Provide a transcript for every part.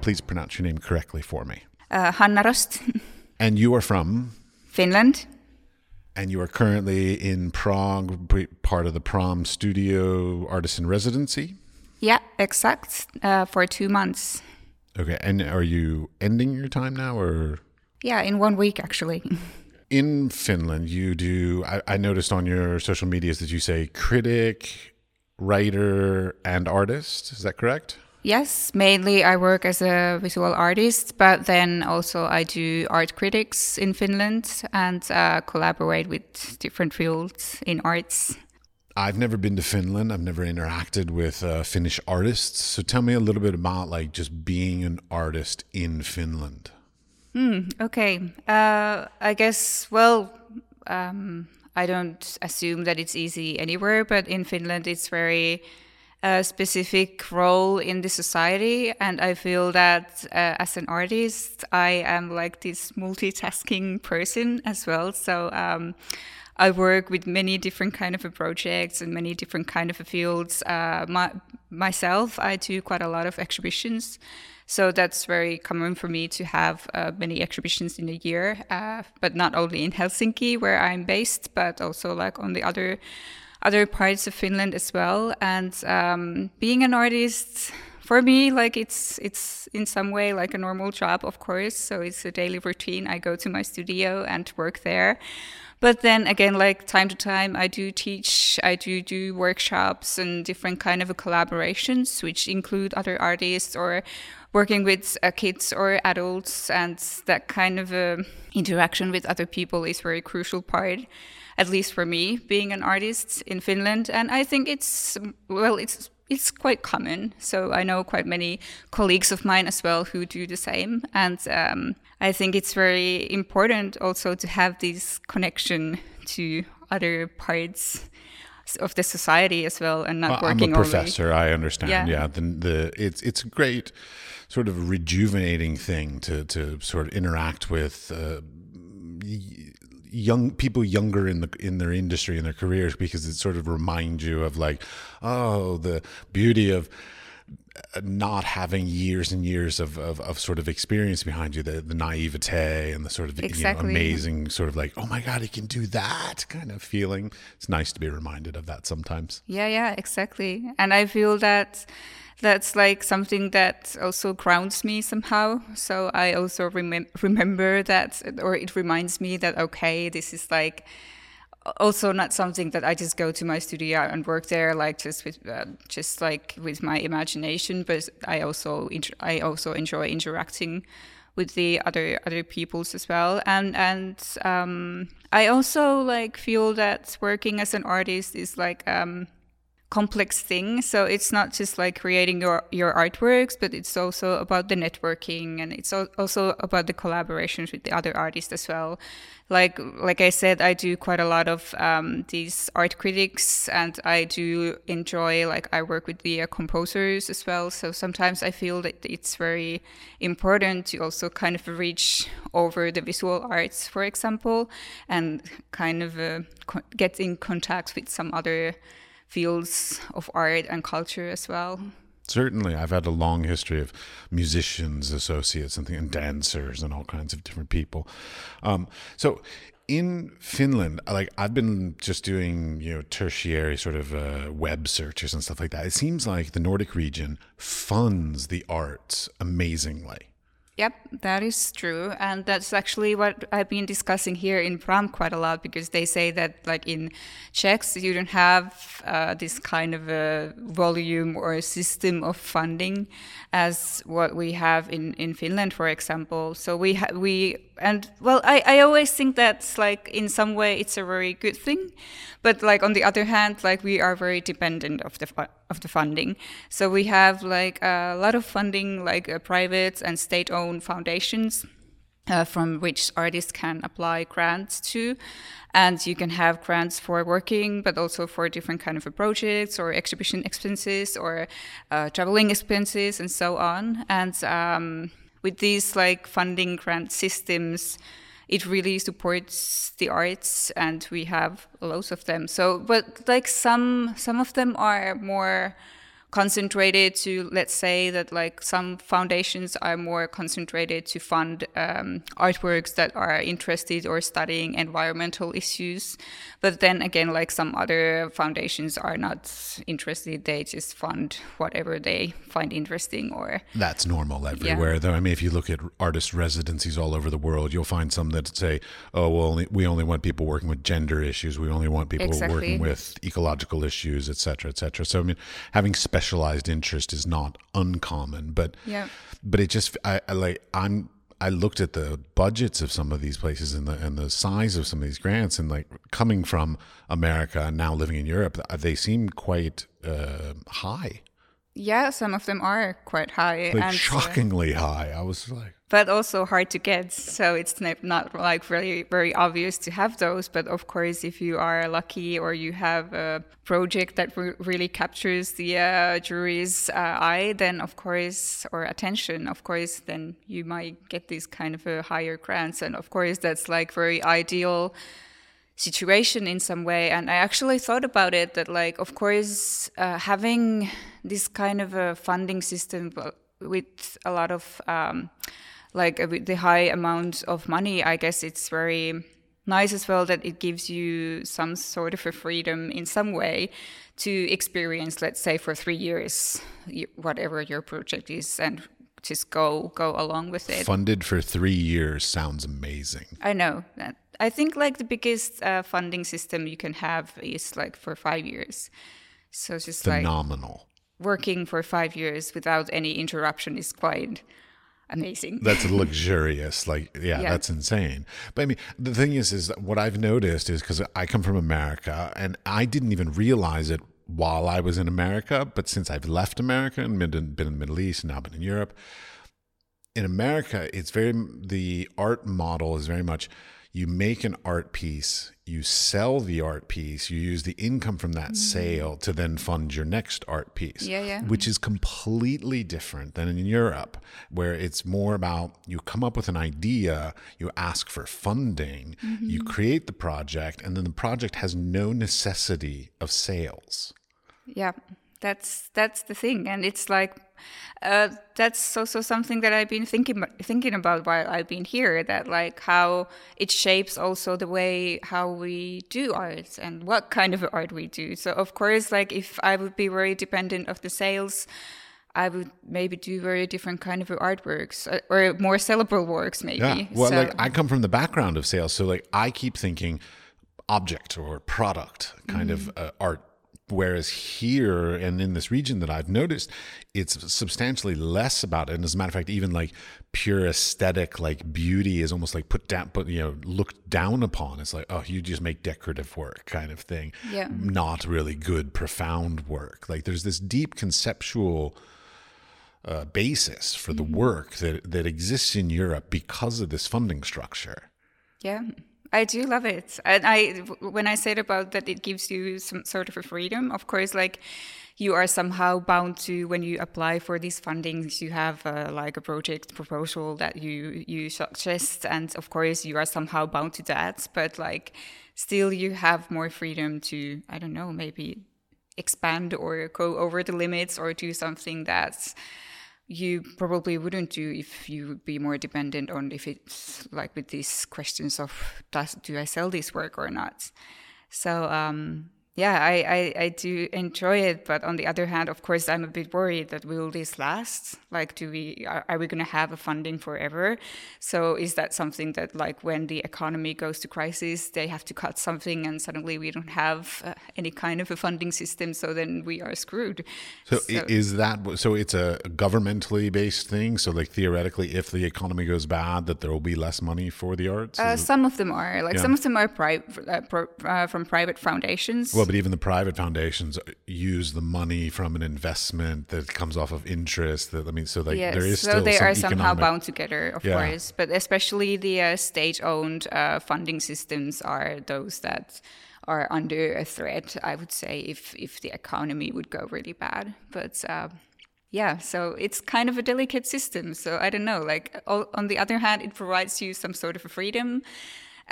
Please pronounce your name correctly for me. Uh, Hanna Råst, And you are from, Finland. and you are currently in Prague, part of the PRAM Studio Artist in Residency. Yeah, exact. Uh, for two months. Okay, and are you ending your time now, or Yeah, in one week actually. in Finland? You do. I, I noticed on your social medias that you say critic, writer, and artist. Is that correct? yes, mainly I work as a visual artist, but then also I do art critics in Finland and uh, collaborate with different fields in arts. I've never been to Finland. I've never interacted with uh, Finnish artists. So tell me a little bit about like just being an artist in Finland. Okay. Uh, I guess, well, um, I don't assume that it's easy anywhere, but in Finland, it's very uh, specific role in the society. And I feel that uh, as an artist, I am like this multitasking person as well. So, um, I work with many different kind of projects and many different kind of fields. Uh, my, myself, I do quite a lot of exhibitions. So that's very common for me to have uh, many exhibitions in a year, uh, but not only in Helsinki where I'm based, but also like on the other other parts of Finland as well. And um, being an artist for me, like it's it's in some way like a normal job, of course. So it's a daily routine. I go to my studio and work there. But then again, like time to time, I do teach, I do do workshops and different kind of collaborations, which include other artists or working with uh, kids or adults, and that kind of uh, interaction with other people is very crucial part, at least for me, being an artist in Finland. And I think it's well, it's it's quite common. So I know quite many colleagues of mine as well who do the same, and um, I think it's very important also to have this connection to other parts of the society as well, and not Well, I'm a working only. professor. I understand. Yeah. Yeah, the, the it's it's a great sort of rejuvenating thing to to sort of interact with uh, young people younger in the in their industry in their careers because it sort of reminds you of like oh the beauty of not having years and years of, of, of sort of experience behind you, the, the naivete and the sort of you know, amazing sort of like, oh my God, he can do that kind of feeling. It's nice to be reminded of that sometimes. Yeah, yeah, exactly. And I feel that that's like something that also grounds me somehow. So I also remem- remember that, or it reminds me that, okay, this is like also not something that I just go to my studio and work there, like just with, uh, just like with my imagination, but I also, I also enjoy interacting with the other other peoples as well. And and um, i also like feel that working as an artist is like um, complex thing. So it's not just like creating your your artworks but it's also about the networking and it's also about the collaborations with the other artists as well. Like like i said i do quite a lot of um, these art critics and i do enjoy like i work with the uh, composers as well. So sometimes i feel that it's very important to also kind of reach over the visual arts for example and kind of uh, get in contact with some other fields of art and culture as well. Certainly, I've had a long history of musicians, associates, and, and dancers, and all kinds of different people. Um, so, in Finland, like I've been just doing, you know, tertiary sort of uh, web searches and stuff like that. It seems like the Nordic region funds the arts amazingly. Yep, that is true. And that's actually what I've been discussing here in Pram quite a lot because they say that, like in Czechs, you don't have uh, this kind of a volume or a system of funding as what we have in, in Finland, for example. So we, ha- we, and well, I, I always think that's like in some way it's a very good thing. But like on the other hand, like we are very dependent of the of the funding. So we have like a lot of funding, like uh, private and state-owned foundations. Uh, from which artists can apply grants to and you can have grants for working but also for different kind of projects or exhibition expenses or uh, traveling expenses and so on and um, with these like funding grant systems it really supports the arts, and we have loads of them. So, but like some some of them are more concentrated to let's say that like some foundations are more concentrated to fund um, artworks that are interested or studying environmental issues but then again like some other foundations are not interested they just fund whatever they find interesting or that's normal everywhere yeah. though i mean if you look at artist residencies all over the world you'll find some that say oh well only, we only want people working with gender issues we only want people exactly. working with ecological issues etc cetera, etc cetera. so i mean having special specialized interest is not uncommon, but yeah. but it just I, I like I'm I looked at the budgets of some of these places and the and the size of some of these grants and like coming from America and now living in Europe, they seem quite uh, high. Yeah, some of them are quite high. Like and, uh, shockingly uh, high. I was like but also hard to get. So it's not like really very obvious to have those. But of course, if you are lucky or you have a project that re really captures the uh, jury's uh, eye, then of course, or attention, of course, then you might get these kind of a higher grants. And of course, that's like very ideal situation in some way and i actually thought about it that like of course uh, having this kind of a funding system with a lot of um, like uh, with the high amount of money, I guess it's very nice as well that it gives you some sort of a freedom in some way to experience, let's say, for three years, whatever your project is, and just go go along with it. Funded for three years sounds amazing. I know. I think like the biggest uh, funding system you can have is like for five years. So it's just phenomenal. Like working for five years without any interruption is quite amazing. That's luxurious. Like, yeah, yeah, that's insane. But I mean, the thing is, is what I've noticed is because I come from America and I didn't even realize it while I was in America. But since I've left America and been in, been in the Middle East and now been in Europe, in America, it's very, the art model is very much you make an art piece, you sell the art piece, you use the income from that mm-hmm. sale to then fund your next art piece. Yeah, yeah. Which is completely different than in Europe, where it's more about you come up with an idea, you ask for funding, mm-hmm. you create the project, and then the project has no necessity of sales. Yeah, that's that's the thing, and it's like uh, that's also something that I've been thinking thinking about while I've been here. That like how it shapes also the way how we do art and what kind of art we do. So of course, like if I would be very dependent of the sales. I would maybe do very different kind of artworks uh, or more sellable works, maybe. Yeah. Well, so. like I come from the background of sales, so like I keep thinking object or product kind mm. of uh, art Whereas here and in this region that I've noticed, it's substantially less about it. And as a matter of fact, even like pure aesthetic, like beauty is almost like put down, put, you know, looked down upon. It's like, oh, you just make decorative work kind of thing. Yeah. Not really good, profound work. Like there's this deep conceptual uh, basis for the mm-hmm. work that, that exists in Europe because of this funding structure. Yeah. I do love it. And I, when I said about that, it gives you some sort of a freedom. Of course, like you are somehow bound to when you apply for these fundings, you have uh, like a project proposal that you you suggest, and of course you are somehow bound to that. But like, still, you have more freedom to I don't know maybe expand or go over the limits or do something that's you probably wouldn't do if you would be more dependent on if it's like with these questions of does do I sell this work or not. So um, yeah, I, I, I, do enjoy it, but on the other hand, of course, I'm a bit worried that will this last? Like, do we are, are we going to have a funding forever? So is that something that, like, when the economy goes to crisis, they have to cut something, and suddenly we don't have uh, any kind of a funding system, so then we are screwed. So, so is that so? It's a governmentally based thing. So, like theoretically, if the economy goes bad, that there will be less money for the arts. Uh, some of them are like yeah. some of them are pri- uh, pro, uh, from private foundations. Well, well, but even the private foundations use the money from an investment that comes off of interest. That I mean, so like yes. there is still so they some are somehow bound together, of yeah. course. But especially the uh, state-owned uh, funding systems are those that are under a threat. I would say if if the economy would go really bad, but. Uh, yeah, so it's kind of a delicate system. So I don't know. Like on the other hand, it provides you some sort of a freedom,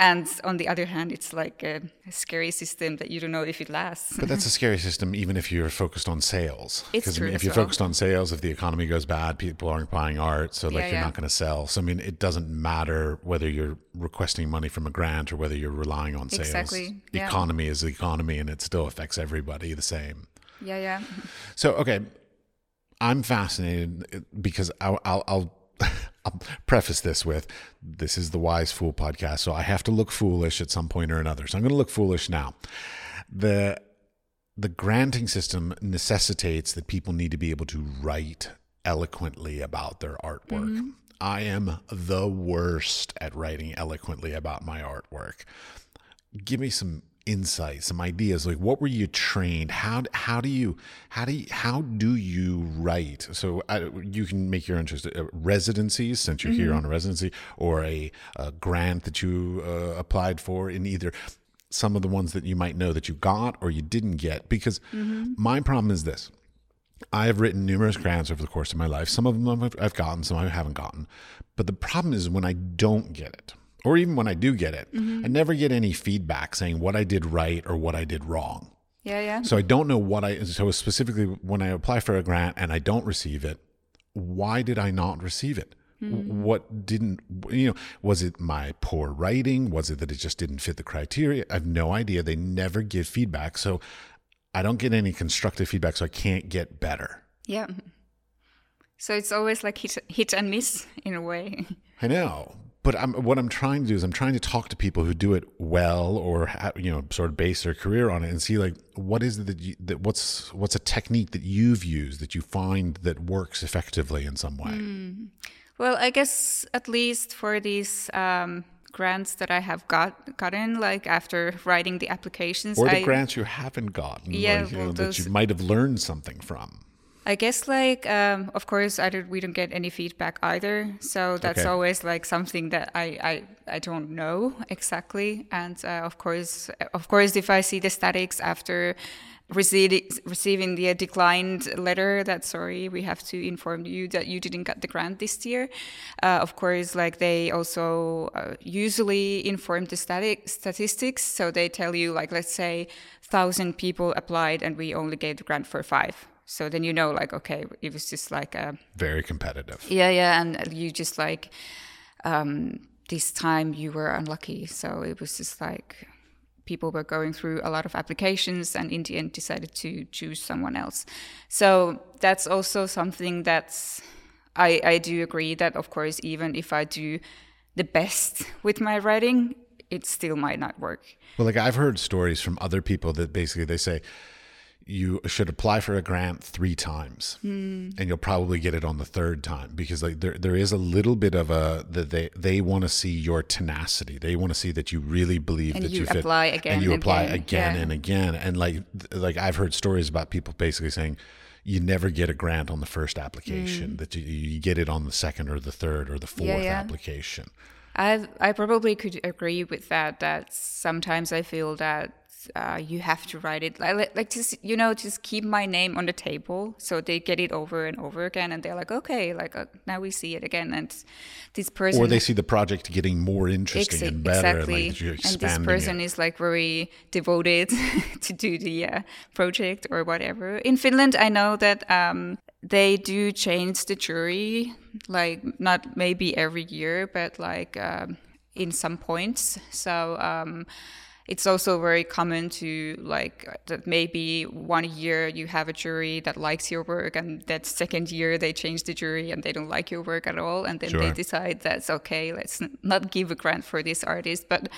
and on the other hand, it's like a, a, scary system that you don't know if it lasts. But that's a scary system, even if you're focused on sales. It's true. if you're well. focused on sales, if the economy goes bad, people aren't buying art, so like Yeah, you're yeah. not going to sell. So I mean, it doesn't matter whether you're requesting money from a grant or whether you're relying on sales. Exactly, yeah. Economy is the economy, and it still affects everybody the same. Yeah, yeah. So okay, I'm fascinated because I'll, I'll, I'll, I'll preface this with this is the Wise Fool podcast, so I have to look foolish at some point or another. So I'm going to look foolish now. The the granting system necessitates that people need to be able to write eloquently about their artwork. Mm-hmm. I am the worst at writing eloquently about my artwork give me some insight some ideas like what were you trained? How how do you how do you, how do you write? So I, you can make your interest uh, residencies since you're here on a residency or a, a grant that you uh, applied for in either some of the ones that you might know that you got or you didn't get because my problem is this. I have written numerous grants over the course of my life. Some of them I've gotten, some I haven't gotten. But the problem is when I don't get it, or even when I do get it, mm-hmm. I never get any feedback saying what I did right or what I did wrong. Yeah, yeah. So I don't know what I, so specifically when I apply for a grant and I don't receive it, why did I not receive it? Mm-hmm. What didn't, you know, was it my poor writing? Was it that it just didn't fit the criteria? I have no idea. They never give feedback. So I don't get any constructive feedback. So I can't get better. Yeah. So it's always like hit, hit and miss in a way. I know, but I'm, what I'm trying to do is I'm trying to talk to people who do it well or ha- you know sort of base their career on it and see like what is it that, you, that what's what's a technique that you've used that you find that works effectively in some way. Well, I guess at least for these um, grants that I have got gotten, like after writing the applications, Or the I, grants you haven't gotten, Yeah, like, you well, know, that you might have learned something from. I guess like um, of course I don't, we don't get any feedback either, so that's Okay. always like something that I, I, I don't know exactly. And uh, of course, of course, if I see the statics after receiving receiving the declined letter that sorry we have to inform you that you didn't get the grant this year, uh, of course, like they also uh, usually inform the static statistics, so they tell you like let's say thousand people applied and we only gave the grant for five. So then you know, like, okay, it was just like a Very competitive. yeah, yeah, and you just like um, this time you were unlucky. So it was just like people were going through a lot of applications, and in the end decided to choose someone else. So that's also something that's I I do agree that of course even if I do the best with my writing, it still might not work. Well, like I've heard stories from other people that basically they say you should apply for a grant three times, Hmm. and you'll probably get it on the third time because like there there is a little bit of a that they they want to see your tenacity. They want to see that you really believe And that you you, fit, apply again and you and apply again, again yeah. and again. And like like I've heard stories about people basically saying. You never get a grant on the first application. That you, you get it on the second or the third or the fourth Hmm. yeah. application. I I probably could agree with that. That sometimes I feel that uh, you have to write it like like- just you know just keep my name on the table, so they get it over and over again, and they're like, okay, like uh, now we see it again, and this person Or they see the project getting more interesting Exa- and better, and like and this person it. is like very devoted to do the uh, project or whatever. In Finland, I know that um, they do change the jury, like not maybe every year, but like um, in some points. So. Um, it's also very common to like that maybe one year you have a jury that likes your work and that second year they change the jury and they don't like your work at all and then they decide that's okay let's not give a grant for this artist. But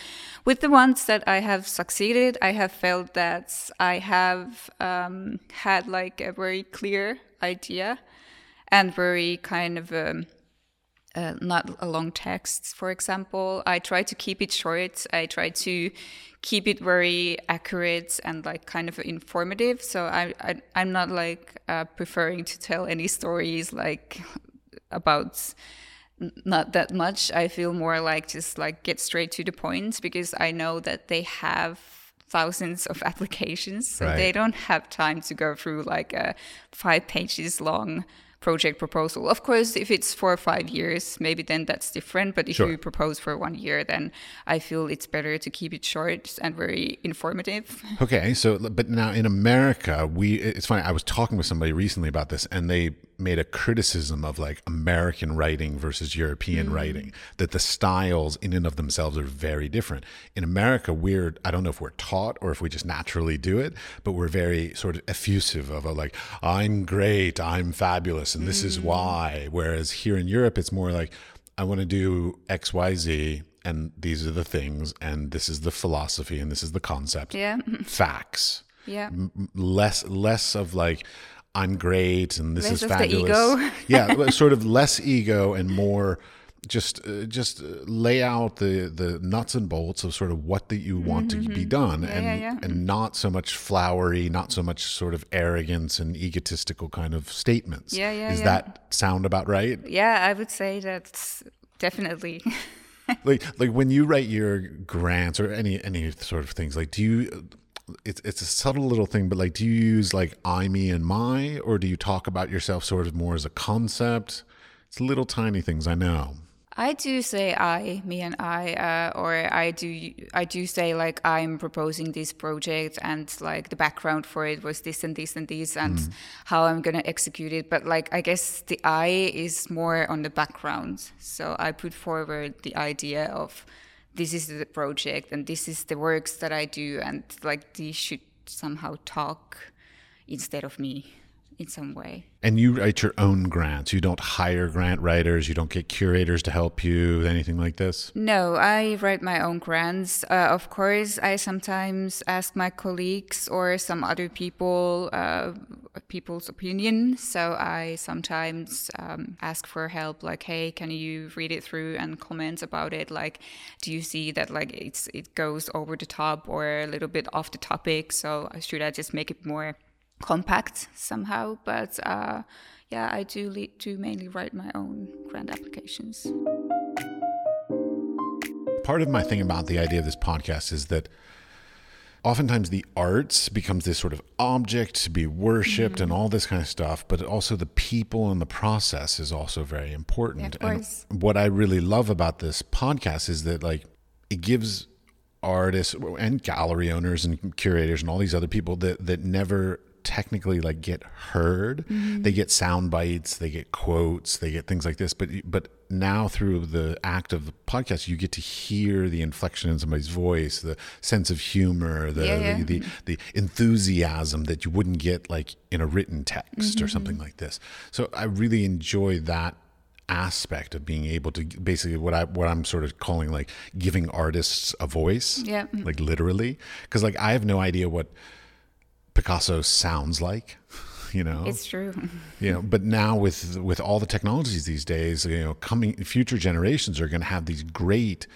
with the ones that i have succeeded i have felt that i have um, had like a very clear idea and very kind of um, uh, not a long text, for example. I try to keep it short. I try to keep it very accurate and like kind of informative. So I, I I'm not like uh, preferring to tell any stories like about not that much. I feel more like just like get straight to the point because I know that they have thousands of applications, so Right. they don't have time to go through like a five pages long project proposal. Of course, if it's four or five years, maybe then that's different. But if Sure. you propose for one year, then I feel it's better to keep it short and very informative. Okay, so but now in America, we it's funny. I was talking with somebody recently about this, and they made a criticism of like American writing versus European mm. writing. That the styles in and of themselves are very different. In America, we're I don't know if we're taught or if we just naturally do it, but we're very sort of effusive of a like I'm great, I'm fabulous, and this is mm. why. Whereas here in Europe, it's more like I want to do X, Y, Z, and these are the things, and this is the philosophy, and this is the concept. Yeah. Facts. Yeah. Less, less of like, I'm great, and this Less is fabulous. ego. yeah, sort of less ego and more. Just, uh, just uh, lay out the the nuts and bolts of sort of what that you want to be done, and Mm-hmm. yeah, yeah. and not so much flowery, not so much sort of arrogance and egotistical kind of statements. Yeah, yeah, Is yeah. that sound about right? Yeah, I would say that's definitely. like like when you write your grants or any any sort of things like do you it's it's a subtle little thing but like do you use like i me and my or do you talk about yourself sort of more as a concept it's little tiny things i know I do say I, me and I, uh, or I do, I do say like I'm proposing this project and like the background for it was this and this and this and how I'm gonna execute it. But like I guess the I is more on the background. So I put forward the idea of this is the project and this is the works that I do and like these should somehow talk instead of me in some way. and you write your own grants you don't hire grant writers you don't get curators to help you anything like this No, I write my own grants. Uh, of course, I sometimes ask my colleagues or some other people uh, people's opinion. So I sometimes um, ask for help, like, "Hey, can you read it through and comment about it? Like, do you see that like it's it goes over the top or a little bit off the topic? So should I just make it more compact somehow?" But uh, yeah, I do do mainly write my own grant applications. part of my thing about the idea of this podcast is that oftentimes the arts becomes this sort of object to be worshiped and all this kind of stuff but also the people and the process is also very important Yeah, of course. and what i really love about this podcast is that like it gives artists and gallery owners and curators and all these other people that that never technically like get heard mm-hmm. they get sound bites they get quotes they get things like this but but now through the act of the podcast you get to hear the inflection in somebody's voice the sense of humor the Yeah, yeah. the, the the enthusiasm that you wouldn't get like in a written text or mm-hmm. something like this so i really enjoy that aspect of being able to basically what I what I'm sort of calling like giving artists a voice. Yeah. Mm-hmm. Like literally. Cause like I have no idea what Picasso sounds like. You know, It's true. you know, but now with with all the technologies these days, you know, coming future generations are going to have these great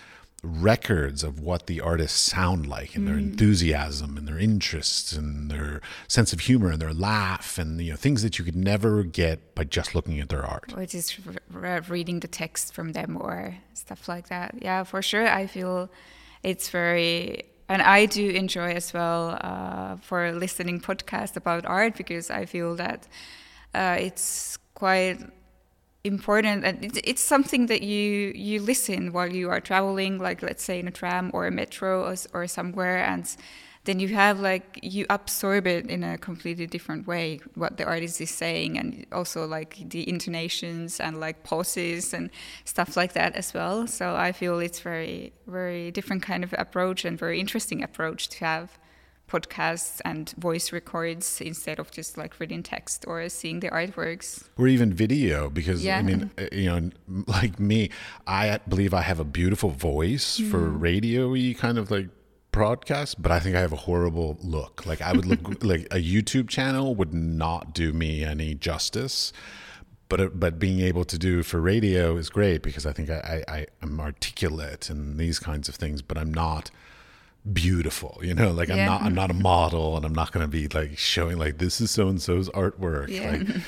records of what the artists sound like and their mm-hmm. enthusiasm and their interests and their sense of humor and their laugh and you know things that you could never get by just looking at their art. or just re- reading the text from them or stuff like that. Yeah, for sure. I feel it's very, and I do enjoy as well uh, for listening podcast about art because I feel that uh, it's quite important and it's, it's something that you you listen while you are traveling like let's say in a tram or a metro or, or somewhere and then you have like you absorb it in a completely different way what the artist is saying and also like the intonations and like pauses and stuff like that as well. So i feel it's very very different kind of approach and very interesting approach to have podcasts and voice records instead of just like reading text or seeing the artworks. Or even video because i mean uh, you know like me i believe i have a beautiful voice for radio-y kind of like broadcast but i think i have a horrible look. Like i would look like a youtube channel would not do me any justice but but being able to do for radio is great because i think i i, I am articulate and these kinds of things but i'm not beautiful you know? Like i'm not i'm not a model and i'm not going to be like showing like this is so and so's artwork. Yeah. like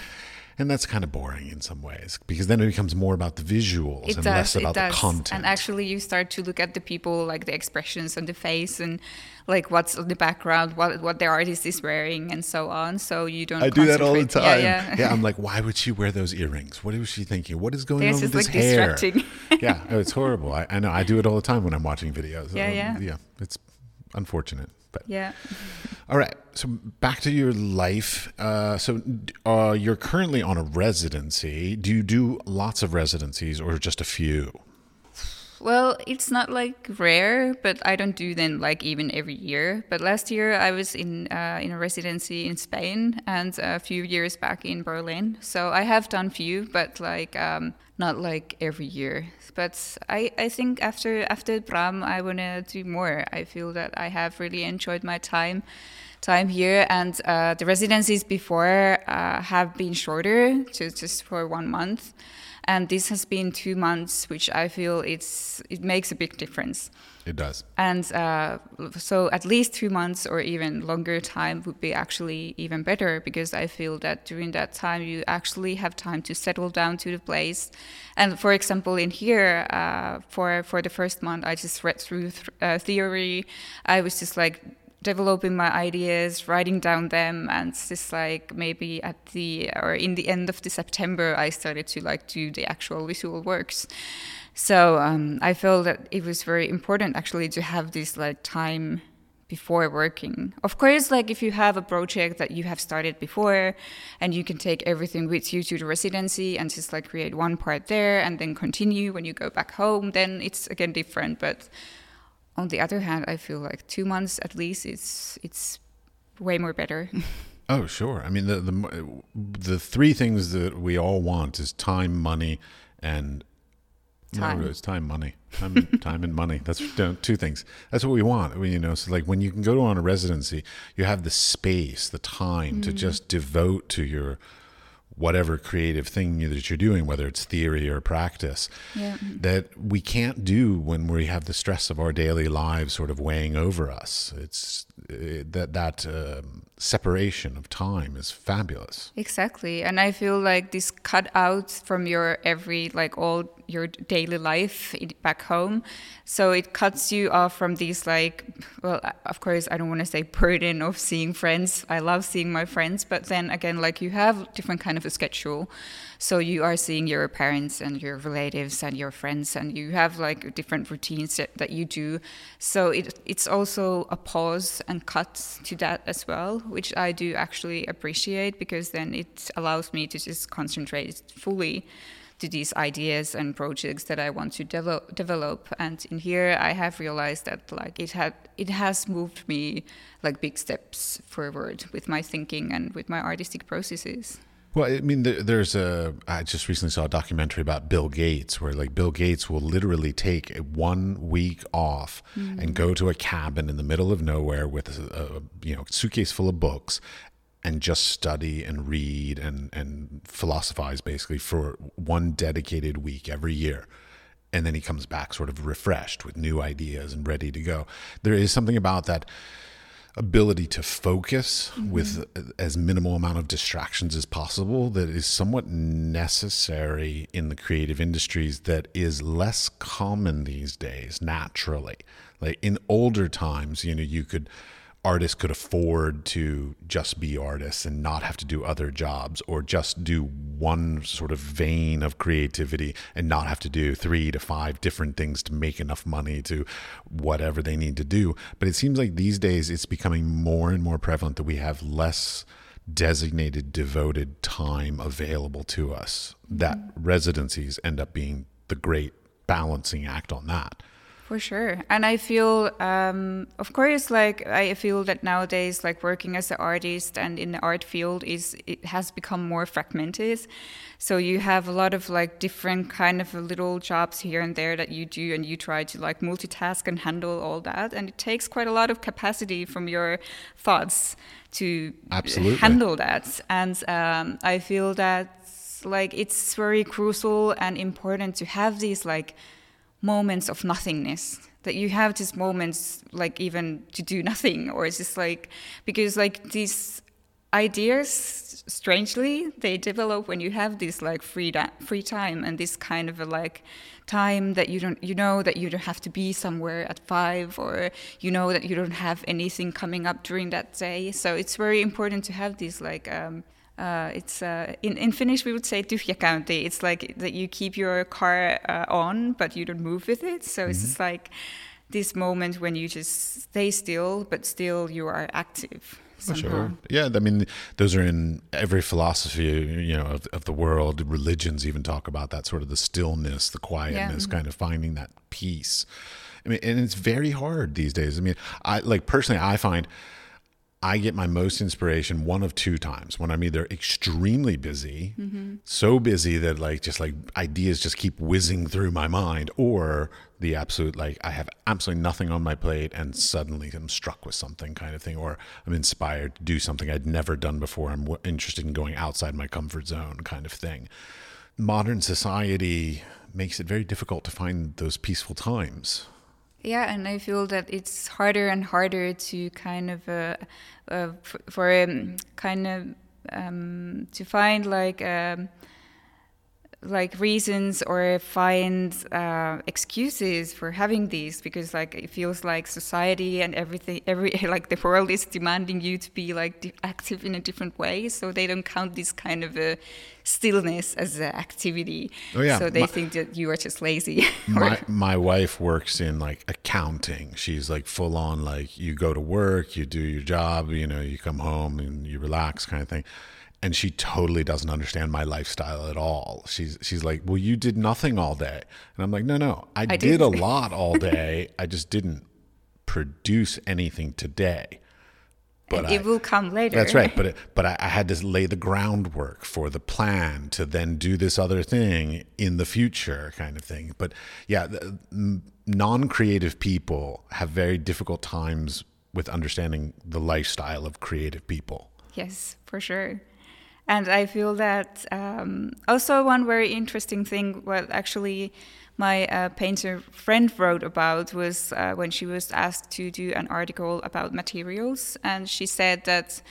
and that's kind of boring in some ways because then it becomes more about the visuals It and does. less about the content. And actually, you start to look at the people, like the expressions on the face, and like what's on the background, what what the artist is wearing, and so on. So you don't. I do that all the time. concentrate- Yeah, yeah. I'm like, why would she wear those earrings? What is she thinking? What is going It's on with this like, hair? distracting. yeah, oh, it's horrible. I, I know. I do it all the time when I'm watching videos. Yeah, Um, yeah. yeah. It's unfortunate, but yeah. all right. So back to your life. Uh, so uh, you're currently on a residency. Do you do lots of residencies or just a few? Well, it's not like rare, but I don't do them like even every year. But last year I was in uh, in a residency in Spain, and a few years back in Berlin. So I have done few, but like um, not like every year. But I, I think after after PRAM, I wanna do more. I feel that I have really enjoyed my time time here, and uh, the residencies before uh, have been shorter, just for one month and this has been two months, which I feel it's it makes a big difference. It does. And uh, so at least two months or even longer time would be actually even better because I feel that during that time you actually have time to settle down to the place. And for example, in here, uh, for for the first month, I just read through th- uh, theory. I was just like developing my ideas, writing down them, and just like maybe at the or in the end of the September, I started to like do the actual visual works. So um, I felt that it was very important actually to have this like time before working. Of course, like if you have a project that you have started before and you can take everything with you to the residency and just like create one part there and then continue when you go back home, then it's again different. But on the other hand, I feel like two months at least it's it's way more better. Oh, sure. I mean, the the the three things that we all want is time, money, and Time. No, it's time, money, time, time, and money. That's two things. That's what we want. We, you know, so like when you can go on a residency, you have the space, the time to mm. just devote to your whatever creative thing that you're doing, whether it's theory or practice, Yeah. that we can't do when we have the stress of our daily lives sort of weighing over us. It's uh, that that um, separation of time is fabulous. Exactly. And I feel like this cut out from your every, like all your daily life back home. So it cuts you off from these, like, well, of course, I don't want to say burden of seeing friends. I love seeing my friends. But then again, like, you have different kind of a schedule. So you are seeing your parents and your relatives and your friends, and you have like different routines that, that you do. So it, it's also a pause and cuts to that as well, which I do actually appreciate because then it allows me to just concentrate fully to these ideas and projects that I want to develop. develop. And in here, I have realized that like it had it has moved me like big steps forward with my thinking and with my artistic processes. Well, I mean, there's a. I just recently saw a documentary about Bill Gates, where like Bill Gates will literally take one week off and mm. go to a cabin in the middle of nowhere with a, a you know suitcase full of books and just study and read and and philosophize basically for one dedicated week every year. And then he comes back sort of refreshed with new ideas and ready to go. There is something about that ability to focus mm-hmm. with as minimal amount of distractions as possible that is somewhat necessary in the creative industries that is less common these days naturally. Like in older times you know you could artists could afford to just be artists and not have to do other jobs or just do one sort of vein of creativity and not have to do three to five different things to make enough money to whatever they need to do. But it seems like these days it's becoming more and more prevalent that we have less designated, devoted time available to us. That residencies end up being the great balancing act on that. For sure. And I feel, um, of course, like I feel that nowadays, like working as an artist and in the art field is, it has become more fragmented. So you have a lot of like different kind of little jobs here and there that you do and you try to like multitask and handle all that. And it takes quite a lot of capacity from your thoughts to Absolutely. handle that. And um, I feel that like it's very crucial and important to have these like moments of nothingness that you have these moments like even to do nothing or it's just like because like these ideas strangely they develop when you have this like free free time and this kind of a like time that you don't you know that you don't have to be somewhere at five or you know that you don't have anything coming up during that day. So it's very important to have these like um, uh, it's uh, in, in Finnish we would say tyhjäkäynti. It's like that you keep your car uh, on but you don't move with it. So mm-hmm. it's just like this moment when you just stay still but still you are active. Somehow. Sure. Yeah, I mean, those are in every philosophy, you know, of, of, the world. Religions even talk about that sort of the stillness, the quietness, yeah. kind of finding that peace. I mean, and it's very hard these days. I mean, I like personally, I find I get my most inspiration one of two times when I'm either extremely busy, mm-hmm. so busy that like just like ideas just keep whizzing through my mind, or the absolute like I have absolutely nothing on my plate and suddenly I'm struck with something kind of thing, or I'm inspired to do something I'd never done before. I'm interested in going outside my comfort zone kind of thing. Modern society makes it very difficult to find those peaceful times. Yeah, and I feel that it's harder and harder to kind of uh, uh, for, for um, kind of um, to find like. Um, like reasons or find uh, excuses for having these because like it feels like society and everything every like the world is demanding you to be like active in a different way so they don't count this kind of a stillness as an activity. Oh, yeah. so they my, think that you are just lazy. My my wife works in like accounting. She's like full on like you go to work you do your job you know you come home and you relax kind of thing and she totally doesn't understand my lifestyle at all. She's she's like, "Well, you did nothing all day," and I'm like, "No, no, I, I did a lot all day. I just didn't produce anything today." But and it I, will come later. That's right. But it, but I, I, had to lay the groundwork for the plan to then do this other thing in the future, kind of thing. But yeah, non-creative people have very difficult times with understanding the lifestyle of creative people. Yes, for sure. And I feel that um, also one very interesting thing, what actually my uh, painter friend wrote about was uh, when she was asked to do an article about materials. And she said that,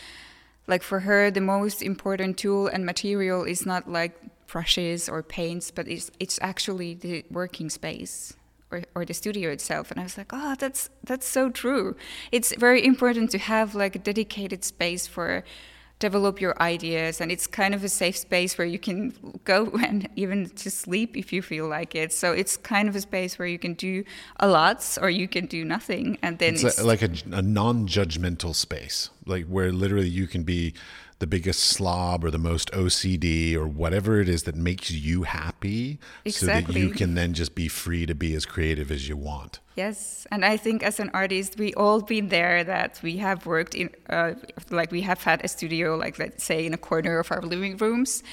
like, for her, the most important tool and material is not like brushes or paints, but it's, it's actually the working space. Or, or, the studio itself and i was like oh that's that's so true it's very important to have like a dedicated space for develop your ideas and it's kind of a safe space where you can go and even to sleep if you feel like it. So it's kind of a space where you can do a lot or you can do nothing and then it's, it's like a, a non-judgmental space like where literally you can be the biggest slob or the most OCD or whatever it is that makes you happy exactly. so that you can then just be free to be as creative as you want. Yes, and I think as an artist, we all been there that we have worked in, uh, like we have had a studio, like let's say in a corner of our living rooms,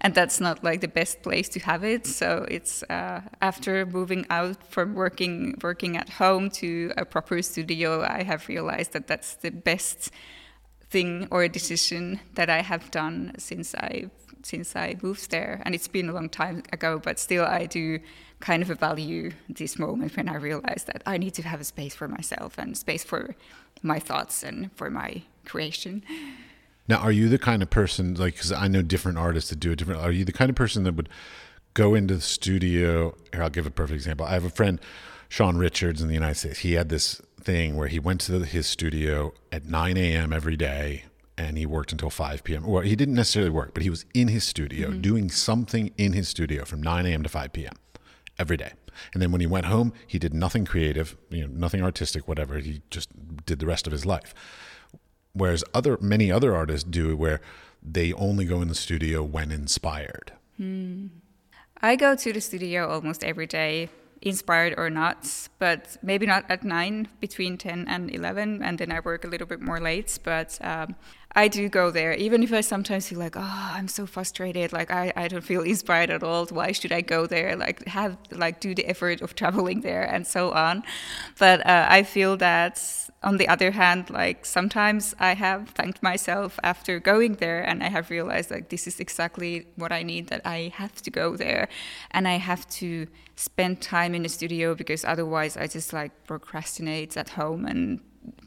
and that's not like the best place to have it. So it's uh, after moving out from working working at home to a proper studio, I have realized that that's the best thing or a decision that I have done since I since I moved there, and it's been a long time ago, but still I do kind of value this moment when I realize that I need to have a space for myself and space for my thoughts and for my creation. Now, are you the kind of person like? Because I know different artists that do it different. Are you the kind of person that would go into the studio? Here, I'll give a perfect example. I have a friend, Sean Richards, in the United States. He had this thing where he went to his studio at 9 a.m. every day and he worked until 5 p.m. Or he didn't necessarily work, but he was in his studio mm-hmm. doing something in his studio from 9 a.m. to 5 p.m. every day. And then when he went home, he did nothing creative, you know, nothing artistic, whatever. He just did the rest of his life. Whereas other many other artists do where they only go in the studio when inspired. Hmm. I go to the studio almost every day inspired or not, but maybe not at nine, between 10 and 11, and then I work a little bit more late. But um, I do go there, even if I sometimes feel like, oh, I'm so frustrated, like I, I don't feel inspired at all. Why should I go there? Like have like do the effort of traveling there and so on. But uh, I feel that on the other hand, like sometimes I have thanked myself after going there and I have realized like this is exactly what I need, that I have to go there and I have to spend time in the studio because otherwise I just like procrastinate at home and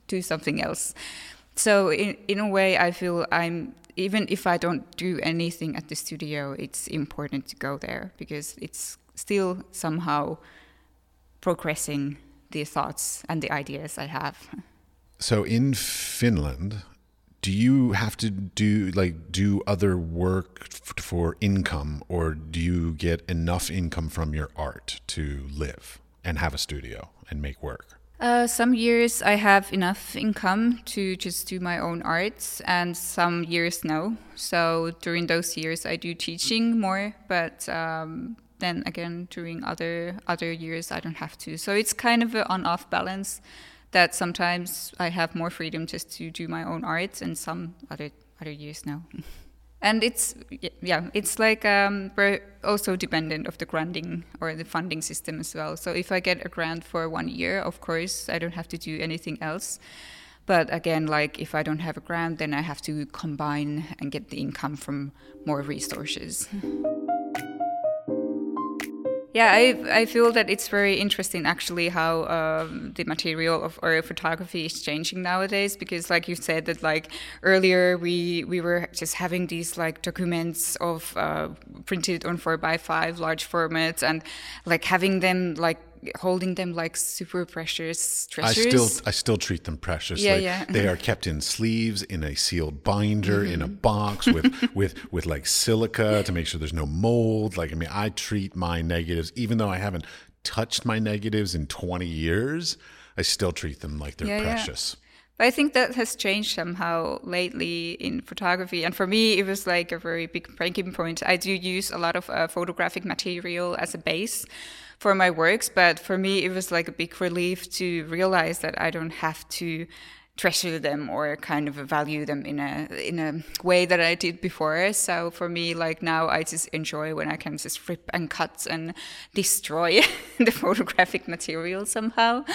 do something else. So in in a way, I feel I'm even if I don't do anything at the studio, it's important to go there because it's still somehow progressing the thoughts and the ideas I have. So in Finland, do you have to do like do other work for income or do you get enough income from your art to live and have a studio and make work? Uh, some years I have enough income to just do my own arts, and some years no. So during those years, I do teaching more, but um, then again, during other other years, I don't have to. So it's kind of an on-off balance. That sometimes I have more freedom just to do my own arts, and some other other years no. and it's yeah it's like um, we're also dependent of the granting or the funding system as well. So if i get a grant for one year of course i don't have to do anything else. But again like if i don't have a grant then i have to combine and get the income from more resources yeah, I I feel that it's very interesting actually how um, the material of our photography is changing nowadays because like you said that like earlier we we were just having these like documents of uh, printed on four by five large formats and like having them like holding them like super precious treasures. I still I still treat them precious. Yeah, like, yeah. They are kept in sleeves, in a sealed binder, in Mm-hmm. a box with with with like silica to make sure there's no mold. Like I mean, I treat my negatives, even though I haven't touched my negatives in 20 years. I still treat them like they're Yeah, yeah. precious. But I think that has changed somehow lately in photography. And for me, it was like a very big breaking point. I do use a lot of uh, photographic material as a base for my works, but for me, it was like a big relief to realize that I don't have to treasure them or kind of value them in a in a way that I did before. So for me, like now, I just enjoy when I can just rip and cut and destroy the photographic material somehow.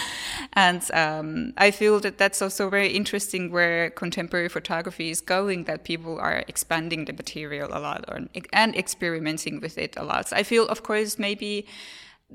And um, I feel that that's also very interesting where contemporary photography is going. That people are expanding the material a lot or, and experimenting with it a lot. So I feel, of course, maybe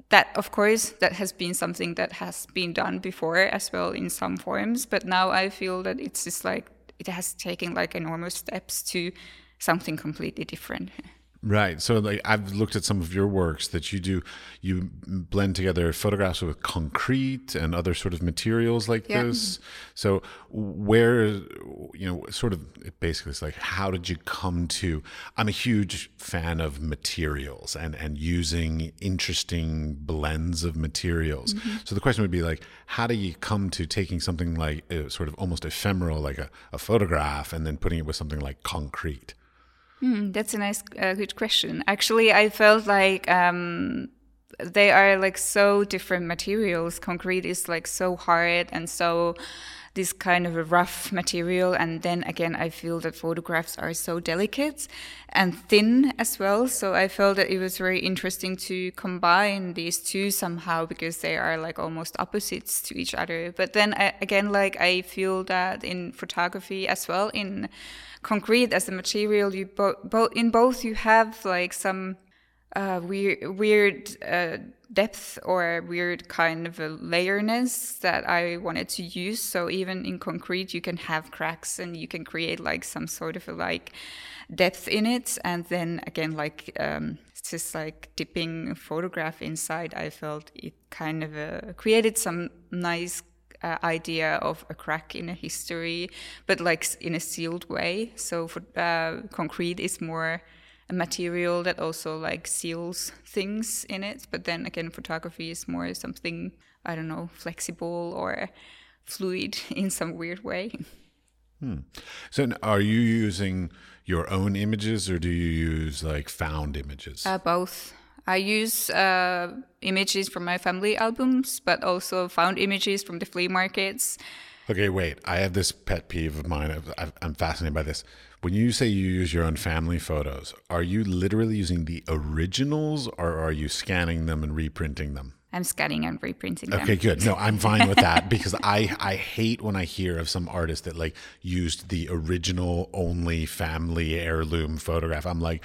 that of course that has been something that has been done before as well in some forms but now i feel that it's just like it has taken like enormous steps to something completely different Right. So like I've looked at some of your works that you do you blend together photographs with concrete and other sort of materials like Yeah. this. So where you know sort of basically it's like how did you come to I'm a huge fan of materials and and using interesting blends of materials. So the question would be like how do you come to taking something like uh, sort of almost ephemeral like a, a photograph and then putting it with something like concrete? Hmm, that's a nice uh, good question. Actually i felt like um, they are like so different materials. Concrete is like so hard and so this kind of a rough material. And then again i feel that photographs are so delicate and thin as well. So i felt that it was very interesting to combine these two somehow because they are like almost opposites to each other. But then I, again like i feel that in photography as well in concrete as a material you bo- bo- in both you have like some uh, weird, weird uh, depth or weird kind of a layerness that I wanted to use. So even in concrete, you can have cracks and you can create like some sort of a like depth in it. And then again, like um, just like dipping a photograph inside. I felt it kind of uh, created some nice uh, idea of a crack in a history, but like in a sealed way. So for uh, concrete is more a material that also like seals things in it. But then again, photography is more something I don't know, flexible or fluid in some weird way. So are you using your own images or do you use like found images? Uh, both. I use uh, images from my family albums, but also found images from the flea markets. okay, wait. I have this pet peeve of mine. I've- I'm fascinated by this. When you say you use your own family photos, are you literally using the originals or are you scanning them and reprinting them? I'm scanning and reprinting them. Okay, good. No, I'm fine with that because I I hate when I hear of some artist that like used the original only family heirloom photograph. I'm like,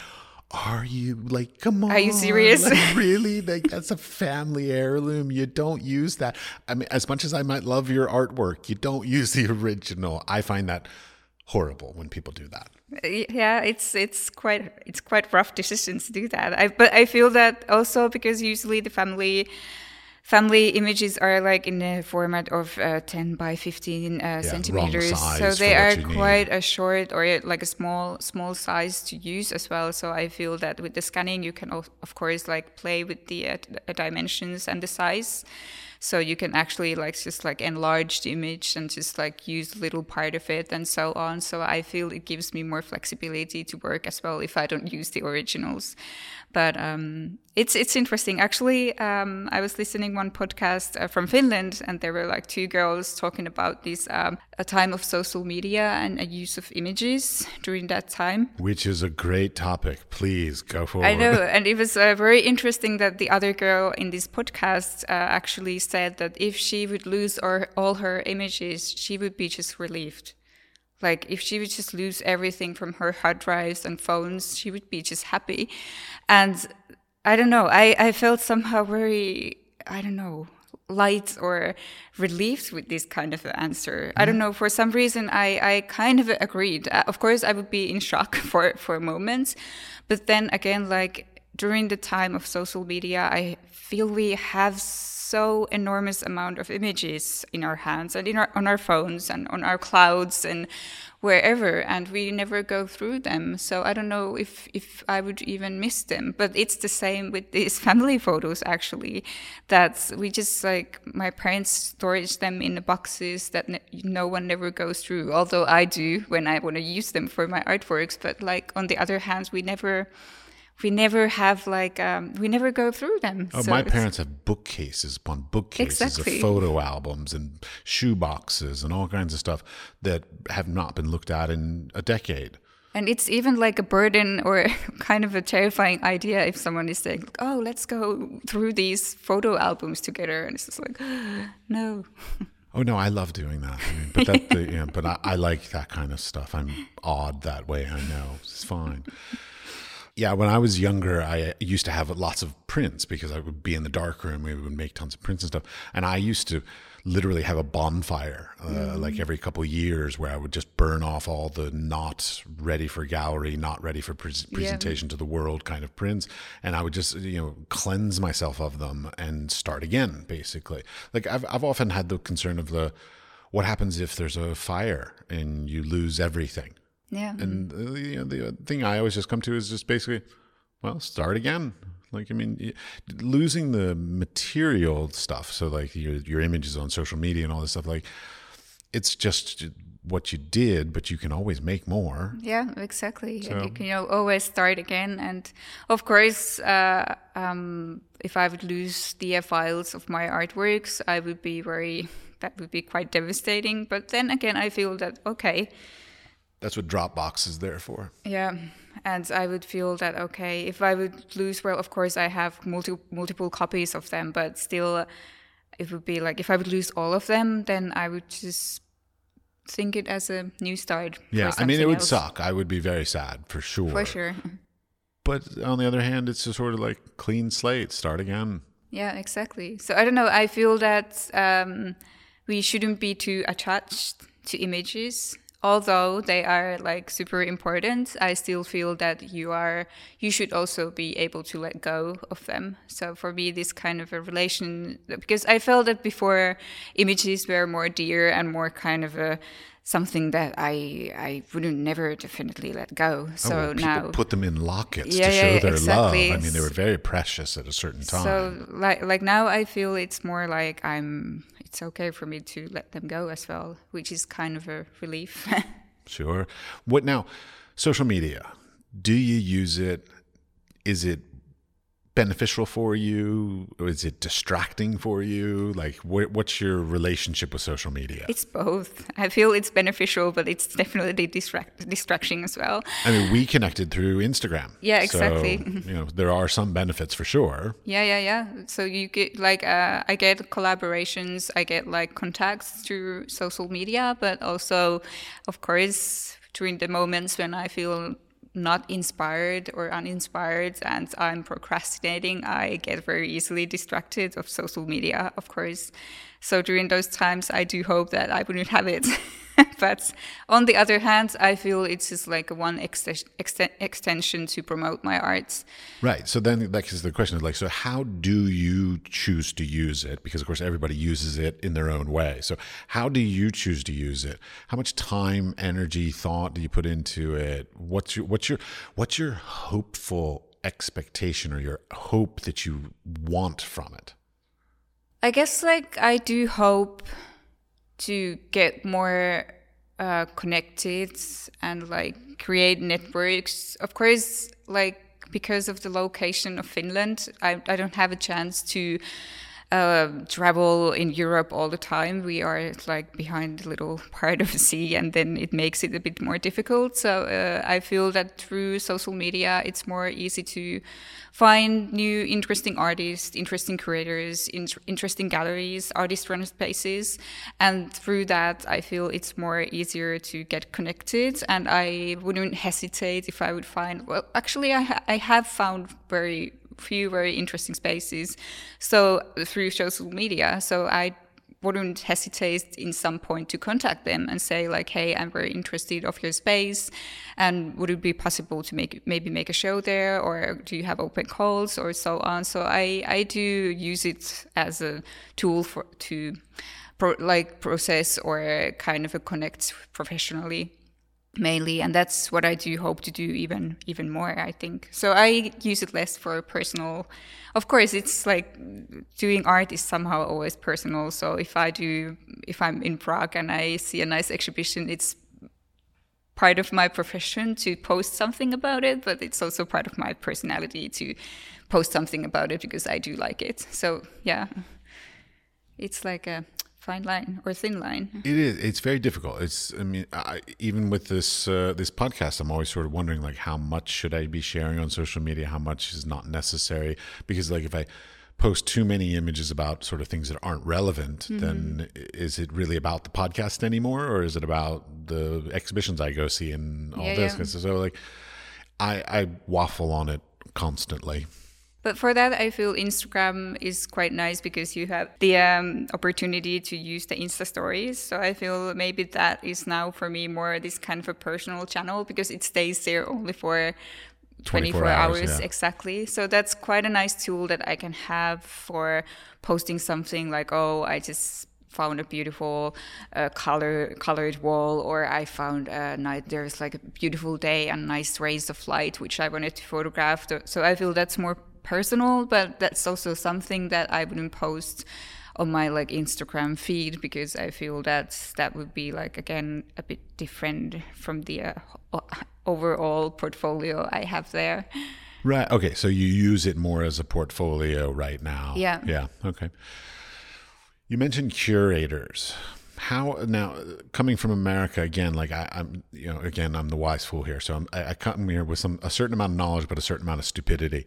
are you like come on Are you serious? like, really? Like that's a family heirloom. You don't use that. I mean as much as i might love your artwork you don't use the original. I find that horrible when people do that. Yeah it's it's quite it's quite rough decisions to do that. I, but i feel that also because usually the family family images are like in the format of uh, 10 by 15 uh, centimeters. So they are quite need. a short or like a small small size to use as well. So i feel that with the scanning you can of course like play with the uh, dimensions and the size. So you can actually like just like enlarge the image and just like use a little part of it and so on. So i feel it gives me more flexibility to work as well if i don't use the originals. But um, it's it's interesting. Actually, um, I was listening one podcast uh, from Finland, and there were like two girls talking about this um, a time of social media and a use of images during that time. Which is a great topic. Please go forward. I know, and it was uh, very interesting that the other girl in this podcast uh, actually said that if she would lose or all her images, she would be just relieved. Like if she would just lose everything from her hard drives and phones, she would be just happy. And I don't know, I, I felt somehow very, I don't know, light or relieved with this kind of answer. Mm. I don't know, for some reason I, I kind of agreed. Uh, of course I would be in shock for, for a moment. But then again, like during the time of social media, I feel we have so enormous amount of images in our hands and in our, on our phones and on our clouds and wherever and we never go through them. So i don't know if if i would even miss them but it's the same with these family photos actually that we just like my parents storage them in the boxes that no one never goes through although i do when i want to use them for my artworks but like on the other hand we never we never have like um, we never go through them. Oh, so my parents have bookcases upon bookcases exactly. of photo albums and shoe boxes and all kinds of stuff that have not been looked at in a decade. And it's even like a burden or kind of a terrifying idea if someone is saying, "Oh, let's go through these photo albums together," and it's just like, no. Oh no, I love doing that. I mean, but that, the, yeah, but I, I like that kind of stuff. I'm odd that way. I know it's fine. Yeah, when I was younger, I used to have lots of prints because I would be in the dark room. We would make tons of prints and stuff, and I used to literally have a bonfire uh, mm. like every couple years where I would just burn off all the not ready for gallery, not ready for pre- presentation yeah. to the world kind of prints, and I would just you know cleanse myself of them and start again. Basically, like I've I've often had the concern of the what happens if there's a fire and you lose everything yeah. And uh, you know, the thing I always just come to is just basically, well, start again. Like I mean, losing the material stuff. So like your your images on social media and all this stuff. Like it's just what you did, but you can always make more. Yeah, exactly. So, you can you know, always start again. And of course, uh, um, if I would lose the files of my artworks, I would be very. That would be quite devastating. But then again, I feel that okay that's what Dropbox is there for. Yeah, and I would feel that okay, if I would lose, well, of course I have multi- multiple copies of them, but still, it would be like if I would lose all of them, then I would just think it as a new start. Yeah, I mean, it would else. suck. I would be very sad for sure. For sure. But on the other hand, it's just sort of like clean slate, start again. Yeah, exactly. So I don't know. I feel that um, we shouldn't be too attached to images although they are like super important i still feel that you are you should also be able to let go of them so for me this kind of a relation because i felt that before images were more dear and more kind of a something that I I wouldn't never definitely let go. Oh, so oh, now put them in lockets yeah, to show yeah, their exactly. love. I mean, they were very precious at a certain time. So like like now I feel it's more like I'm it's okay for me to let them go as well, which is kind of a relief. sure. What now? Social media. Do you use it? Is it beneficial for you? Or is it distracting for you? Like, wh- what's your relationship with social media? It's both. I feel it's beneficial, but it's definitely distract- distraction as well. I mean, we connected through Instagram. Yeah, exactly. So, you know, there are some benefits for sure. Yeah, yeah, yeah. So you get like, uh, I get collaborations, I get like contacts through social media, but also, of course, during the moments when I feel not inspired or uninspired and I'm procrastinating, I get very easily distracted of social media, of course. So during those times, I do hope that I wouldn't have it. but on the other hand, I feel it's just like one ex- ex- extension to promote my arts. Right. So then, like, the question is like, so how do you choose to use it? Because of course, everybody uses it in their own way. So how do you choose to use it? How much time, energy, thought do you put into it? What's your what's your what's your hopeful expectation or your hope that you want from it? I guess like I do hope to get more uh, connected and like create networks. Of course, like because of the location of Finland, I, I don't have a chance to uh, travel in Europe all the time. We are like behind a little part of the sea, and then it makes it a bit more difficult. So uh, I feel that through social media, it's more easy to find new, interesting artists, interesting creators, in- interesting galleries, artist-run spaces, and through that, I feel it's more easier to get connected. And I wouldn't hesitate if I would find. Well, actually, I ha- I have found very few very interesting spaces. So through social media, so I wouldn't hesitate in some point to contact them and say like hey i'm very interested of your space and would it be possible to make maybe make a show there or do you have open calls or so on so i i do use it as a tool for to like process or kind of connect professionally mainly and that's what i do hope to do even even more i think. So i use it less for personal of course it's like doing art is somehow always personal so if i do if i'm in prague and i see a nice exhibition it's part of my profession to post something about it but it's also part of my personality to post something about it because i do like it. So yeah it's like a fine line or thin line. It is. It's very difficult. It's. I mean, I, even with this uh, this podcast, I'm always sort of wondering like how much should I be sharing on social media? How much is not necessary? Because like if I post too many images about sort of things that aren't relevant, mm-hmm. then is it really about the podcast anymore, or is it about the exhibitions I go see and all yeah, this? Yeah. So like, I I waffle on it constantly. But for that, I feel Instagram is quite nice because you have the um, opportunity to use the Insta stories. So I feel maybe that is now for me more this kind of a personal channel because it stays there only for 24, 24 hours, hours yeah. exactly. So that's quite a nice tool that I can have for posting something like, oh, I just found a beautiful uh, color colored wall or i found a night there's like a beautiful day and nice rays of light which i wanted to photograph so i feel that's more personal, but that's also something that I wouldn't post on my like Instagram feed because I feel that that would be like again a bit different from the uh, overall portfolio I have there. Right. Okay. So you use it more as a portfolio right now. Yeah. Yeah. Okay. You mentioned curators. How now coming from America again? Like I, am you know, again, I'm the wise fool here. So I'm, I, I come here with some a certain amount of knowledge, but a certain amount of stupidity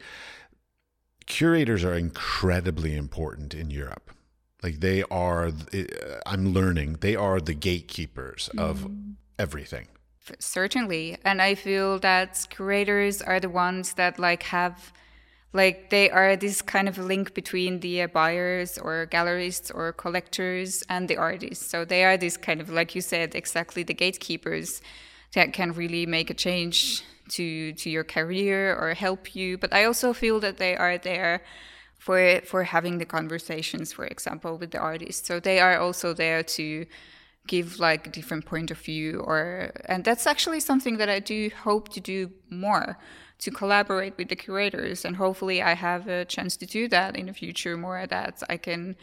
curators are incredibly important in Europe. Like they are, I'm learning, they are the gatekeepers of mm. everything. Certainly. And I feel that curators are the ones that like have, like they are this kind of link between the uh, buyers or gallerists or collectors and the artists. So they are this kind of, like you said, exactly the gatekeepers that can really make a change to to your career or help you but i also feel that they are there for for having the conversations for example with the artists so they are also there to give like a different point of view or and that's actually something that i do hope to do more to collaborate with the curators. And hopefully i have a chance to do that in the future more that i can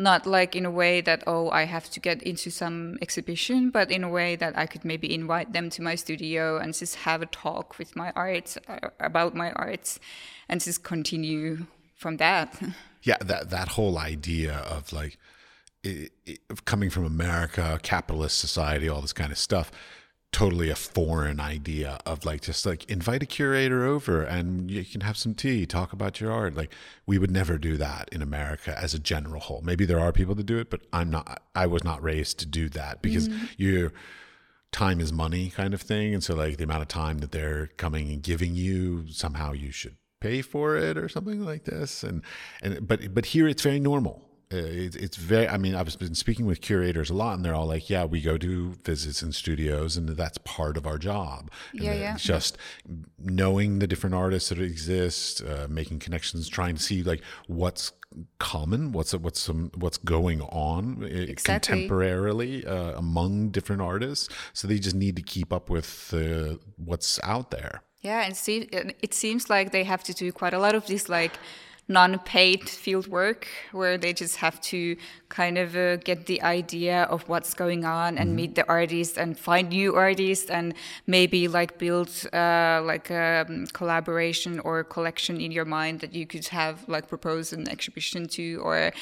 not like in a way that oh i have to get into some exhibition but in a way that i could maybe invite them to my studio and just have a talk with my art uh, about my arts and just continue from that. Yeah that that whole idea of like it, it, coming from america capitalist society all this kind of stuff totally a foreign idea of like just like invite a curator over and you can have some tea talk about your art like we would never do that in america as a general whole maybe there are people that do it but i'm not i was not raised to do that because mm. you're time is money kind of thing, and so like the amount of time that they're coming and giving you, somehow you should pay for it or something like this. And and but but here it's very normal. Uh, it, it's very. I mean, I've been speaking with curators a lot, and they're all like, "Yeah, we go do visits in studios, and that's part of our job." And Yeah, yeah. it's Just knowing the different artists that exist, uh, making connections, trying to see like what's common, what's what's some what's going on uh, Exactly. contemporarily uh, among different artists. So they just need to keep up with uh, what's out there. Yeah, and see, it seems like they have to do quite a lot of this like non-paid field work where they just have to kind of uh, get the idea of what's going on and meet the artists and find new artists and maybe like build uh, like a um, collaboration or a collection in your mind that you could have like propose an exhibition to or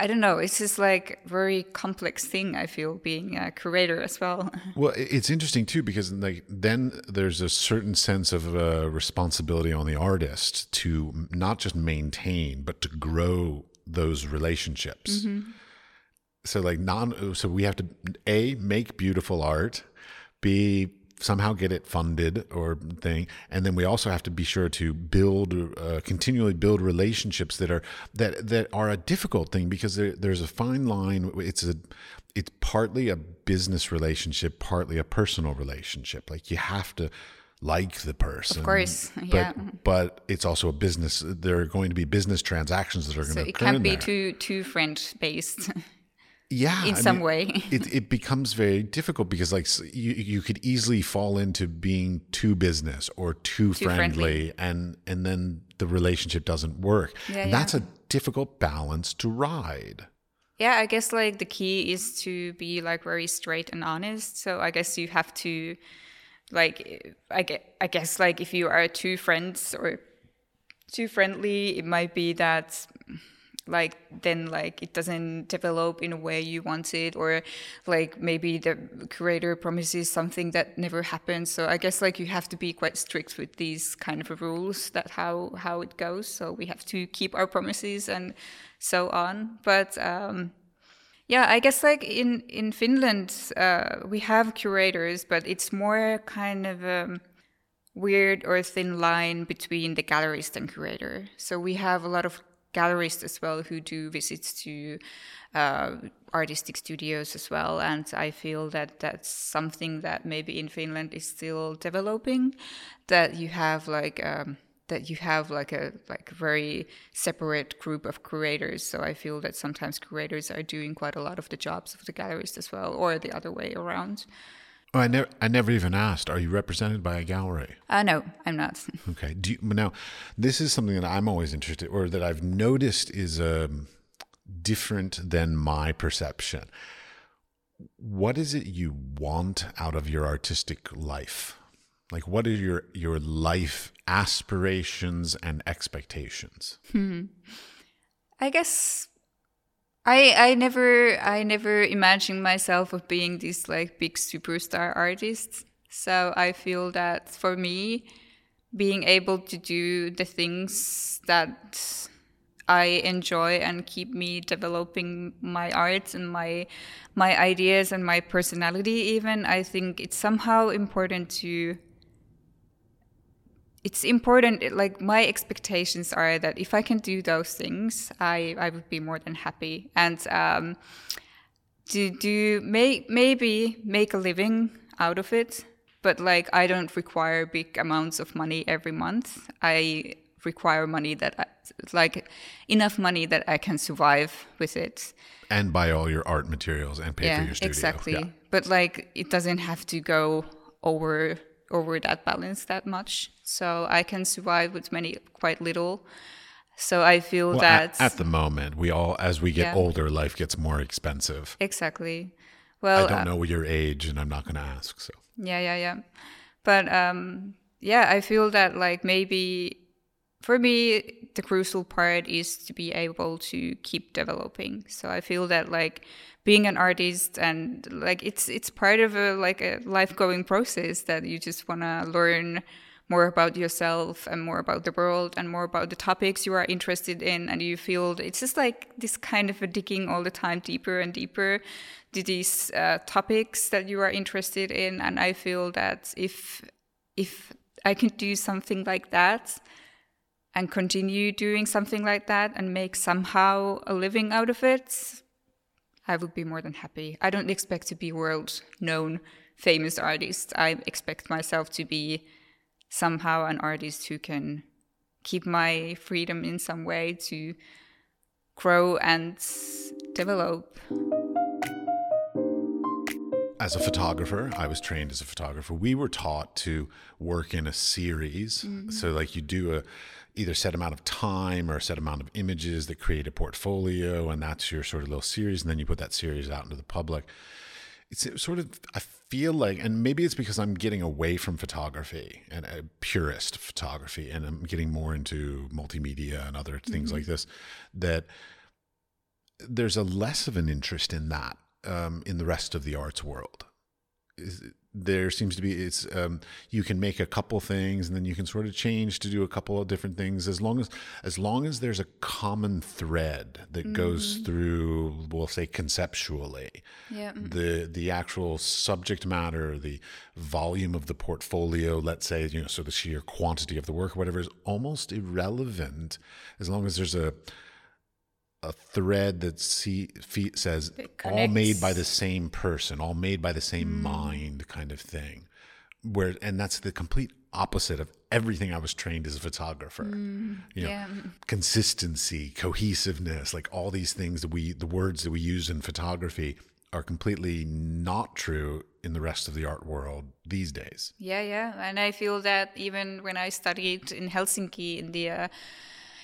I don't know. It's just like very complex thing. I feel being a curator as well. Well, it's interesting too because like then there's a certain sense of uh, responsibility on the artist to not just maintain but to grow those relationships. So like non so we have to a make beautiful art, b somehow get it funded or thing and then we also have to be sure to build uh, continually build relationships that are that that are a difficult thing because there, there's a fine line it's a it's partly a business relationship partly a personal relationship like you have to like the person Of course, but yeah. but it's also a business there are going to be business transactions that are going to So to it occur can't be there. too too friend based. yeah in I some mean, way. it, it becomes very difficult because like you, you could easily fall into being too business or too, Too friendly, friendly. and and then the relationship doesn't work Yeah, and yeah. that's a difficult balance to ride Yeah, I guess like the key is to be like very straight and honest. So I guess you have to like I I guess like if you are two friends or too friendly, it might be that like then like it doesn't develop in a way you want it or like maybe the curator promises something that never happens. So i guess like you have to be quite strict with these kind of rules that how how it goes. So we have to keep our promises and so on. But um yeah, I guess like in in Finland, uh, we have curators, but it's more kind of a weird or thin line between the gallerist and curator. So we have a lot of gallerists as well who do visits to uh, artistic studios as well, and I feel that that's something that maybe in Finland is still developing. That you have like. Um, that you have like a like very separate group of curators. So I feel that sometimes curators are doing quite a lot of the jobs of the galleries as well, or the other way around. oh, i never i never even asked are you represented by a gallery Uh, no, I'm not. okay do you, now this is something that i'm always interested or that i've noticed is um, different than my perception what is it you want out of your artistic life like what are your your life aspirations and expectations hmm. I guess I I never I never imagined myself of being this like big superstar artist. So I feel that for me, being able to do the things that I enjoy and keep me developing my art and my my ideas and my personality even I think it's somehow important to it's important like my expectations are that if I can do those things I I would be more than happy and um to do may, maybe make a living out of it but like I don't require big amounts of money every month I require money that I, like enough money that I can survive with it and buy all your art materials and pay for your studio exactly. Yeah. But like, it doesn't have to go over over that balance that much. So I can survive with many quite little. So I feel Well, that at, at the moment we all as we get Yeah. older life gets more expensive exactly. Well, I don't uh, know your age and i'm not going to ask so Yeah, yeah, yeah. But um, yeah, I feel that like maybe for me the crucial part is to be able to keep developing. So I feel that like being an artist and like it's it's part of a like a life going process that you just want to learn more about yourself and more about the world and more about the topics you are interested in and you feel it's just like this kind of a digging all the time deeper and deeper to these uh, topics that you are interested in. And i feel that if if i can do something like that and continue doing something like that and make somehow a living out of it i would be more than happy i don't expect to be world known famous artist i expect myself to be somehow an artist who can keep my freedom in some way to grow and develop. As a photographer, I was trained as a photographer. We were taught to work in a series. Mm-hmm. So, like, you do a either set amount of time or a set amount of images that create a portfolio, and that's your sort of little series. And then you put that series out into the public it's sort of I feel like, and maybe it's because I'm getting away from photography and a purist photography, and I'm getting more into multimedia and other things mm-hmm. like this. That there's a less of an interest in that um, in the rest of the arts world. Is, there seems to be it's um, you can make a couple things and then you can sort of change to do a couple of different things as long as as long as there's a common thread that mm-hmm. goes through we'll say conceptually yeah. the the actual subject matter the volume of the portfolio let's say you know so the sheer quantity of the work or whatever is almost irrelevant as long as there's a a thread that see, says all made by the same person, all made by the same mm. mind, kind of thing. Where and that's the complete opposite of everything I was trained as a photographer. Mm, you know, yeah. consistency, cohesiveness, like all these things that we, the words that we use in photography, are completely not true in the rest of the art world these days. Yeah, yeah, and I feel that even when I studied in Helsinki in the uh,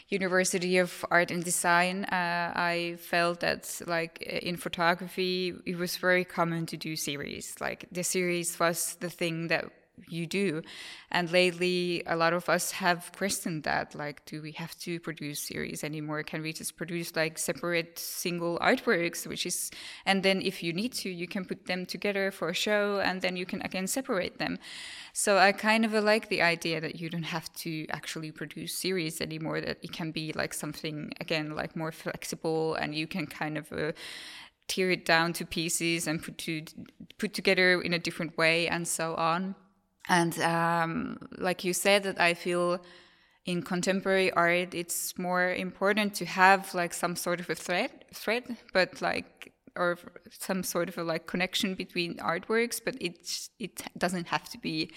University of Art and Design, uh, I felt that like in photography, it was very common to do series. Like the series was the thing that you do. And lately, a lot of us have questioned that. Like, do we have to produce series anymore? Can we just produce like separate single artworks? Which is, and then if you need to, you can put them together for a show, and then you can again separate them. So I kind of like the idea that you don't have to actually produce series anymore. That it can be like something again like more flexible, and you can kind of. Uh, tear it down to pieces and put to put together in a different way and so on and um, like you said, that I feel in contemporary art, it's more important to have like some sort of a thread, thread, but like or some sort of a like connection between artworks, but it it doesn't have to be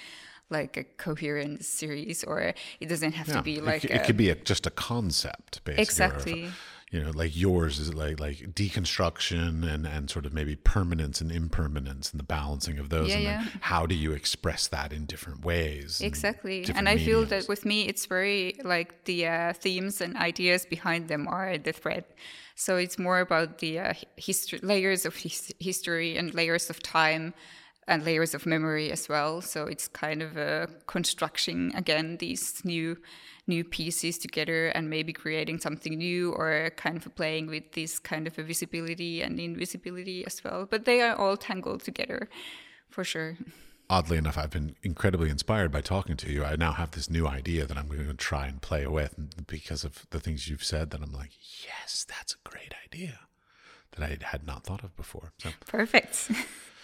like a coherent series, or it doesn't have yeah, to be like it, it could be a, just a concept, basically. Exactly you know like yours is like like deconstruction and and sort of maybe permanence and impermanence and the balancing of those yeah, and yeah. how do you express that in different ways exactly and i mediums. feel that with me it's very like the uh, themes and ideas behind them are the thread so it's more about the uh, history layers of his- history and layers of time and layers of memory as well so it's kind of a construction again these new new pieces together and maybe creating something new or kind of playing with this kind of a visibility and invisibility as well. But they are all tangled together for sure. Oddly enough, I've been incredibly inspired by talking to you. I now have this new idea that I'm going to try and play with because of the things you've said. That I'm like, yes, that's a great idea that I had not thought of before. So perfect.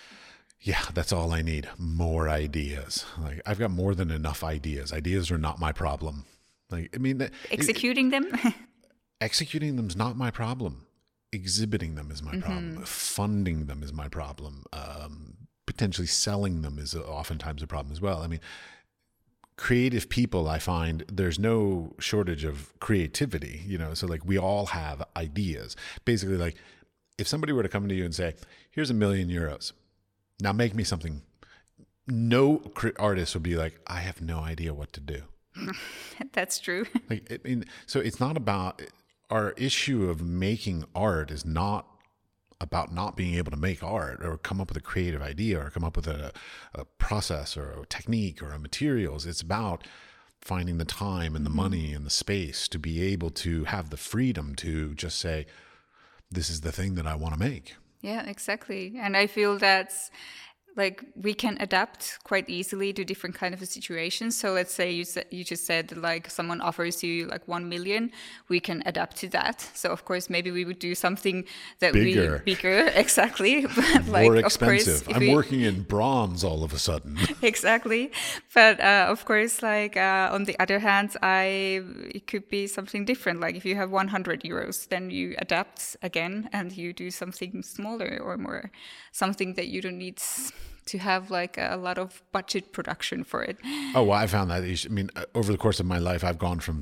yeah, that's all I need. More ideas. Like I've got more than enough ideas. Ideas are not my problem. Like, I mean, executing it, them. executing them is not my problem. Exhibiting them is my mm-hmm. problem. Funding them is my problem. Um, potentially selling them is oftentimes a problem as well. I mean, creative people, I find there's no shortage of creativity. You know, so like we all have ideas. Basically, like if somebody were to come to you and say, "Here's a million euros, now make me something," no artist would be like, "I have no idea what to do." That's true. Like, I mean, so it's not about our issue of making art is not about not being able to make art or come up with a creative idea or come up with a, a process or a technique or a materials. It's about finding the time and the mm-hmm. money and the space to be able to have the freedom to just say, this is the thing that I want to make. Yeah, exactly. And I feel that's like we can adapt quite easily to different kind of situations so let's say you said you just said like someone offers you like 1 million we can adapt to that so of course maybe we would do something that Bigger. we bigger exactly but like More of course expensive. I'm we- working in bronze all of a sudden. exactly but uh, of course like uh, on the other hand i it could be something different like if you have 100 euros then you adapt again and you do something smaller or more something that you don't need to have like a lot of budget production for it Oh, well, I found that. I mean, uh, over the course of my life, I've gone from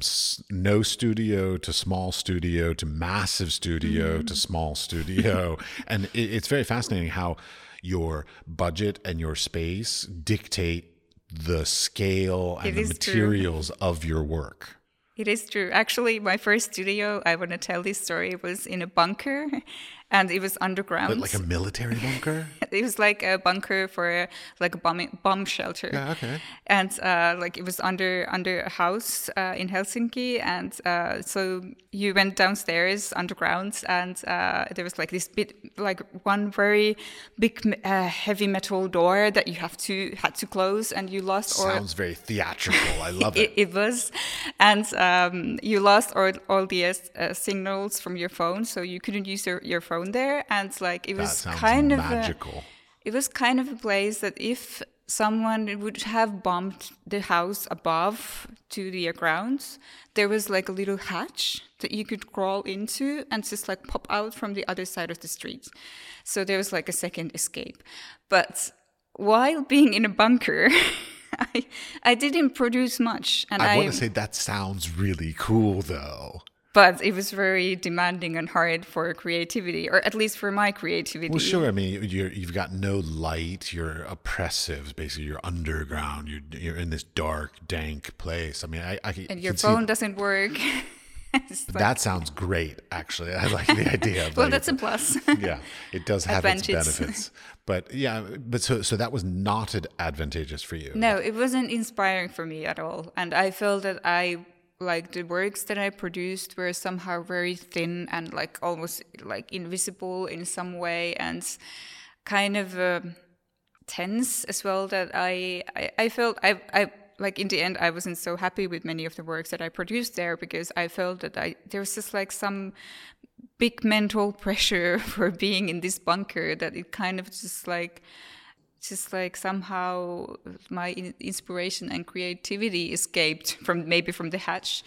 no studio to small studio to massive studio to small studio. and it's very fascinating how your budget and your space dictate the scale and the is true. materials of your work. It is true. Actually, my first studio, I want to tell this story, was in a bunker and it was underground. But like a military bunker? it was like a bunker for a, like a bomb, bomb shelter. Yeah, okay. And uh, like it was under under a house uh, in Helsinki, and uh, so you went downstairs underground, and uh, there was like this bit, like one very big uh, heavy metal door that you have to had to close, and you lost or Sounds very theatrical. I love it, it. it was, and um, you lost all, all the uh, signals from your phone, so you couldn't use your, your phone there. And like it was kind of a, magical. it was kind of a place that if someone would have bombed the house above to the grounds, there was like a little hatch that you could crawl into and just like pop out from the other side of the street. So there was like a second escape. But while being in a bunker, I, I didn't produce much, and I I, want to say that sounds really cool, though. But it was very demanding and hard for creativity, or at least for my creativity. Well, sure. I mean, you're, you've got no light. You're oppressive. Basically, you're underground. You're you're in this dark, dank place. I mean, I, I And your phone doesn't work. Like- that sounds great. Actually, I like the idea. Of well, like- that's a plus. yeah, it does have its benefits. But yeah, but so so that was not ad- advantageous for you. no, it wasn't inspiring for me at all. And I felt that I like the works that I produced were somehow very thin and like almost like invisible in some way and kind of uh, tense as well that I, I, I felt I, I like in the end I wasn't so happy with many of the works that I produced there because I felt that I there was just like some big mental pressure for being in this bunker that it kind of just like just like somehow my inspiration and creativity escaped from maybe from the hatch.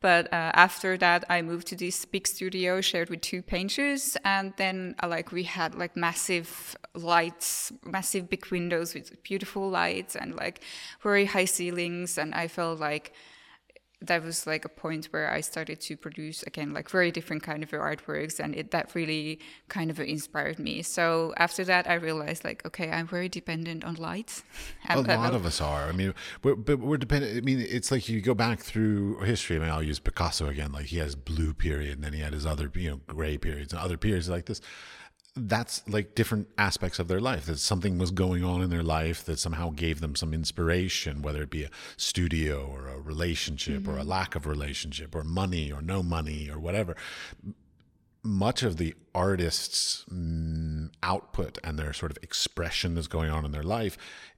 But uh, after that i moved to this big studio shared with two painters. And then uh, like we had like massive lights massive big windows with beautiful lights and like very high ceilings. And i felt like that was like a point where I started to produce again like very different kind of artworks and it that really kind of inspired me. So after that I realized like okay I'm very dependent on light. A lot of us are. I mean, we're, but we're dependent. I mean, it's like you go back through history. I mean, I'll use Picasso again. Like he has blue period, and then he had his other, you know, gray periods and other periods like this. That's like different aspects of their life. That something was going on in their life that somehow gave them some inspiration, whether it be a studio or a relationship or a lack of relationship or money or no money or whatever much of the artist's mm, output and their sort of expression that's going on in their life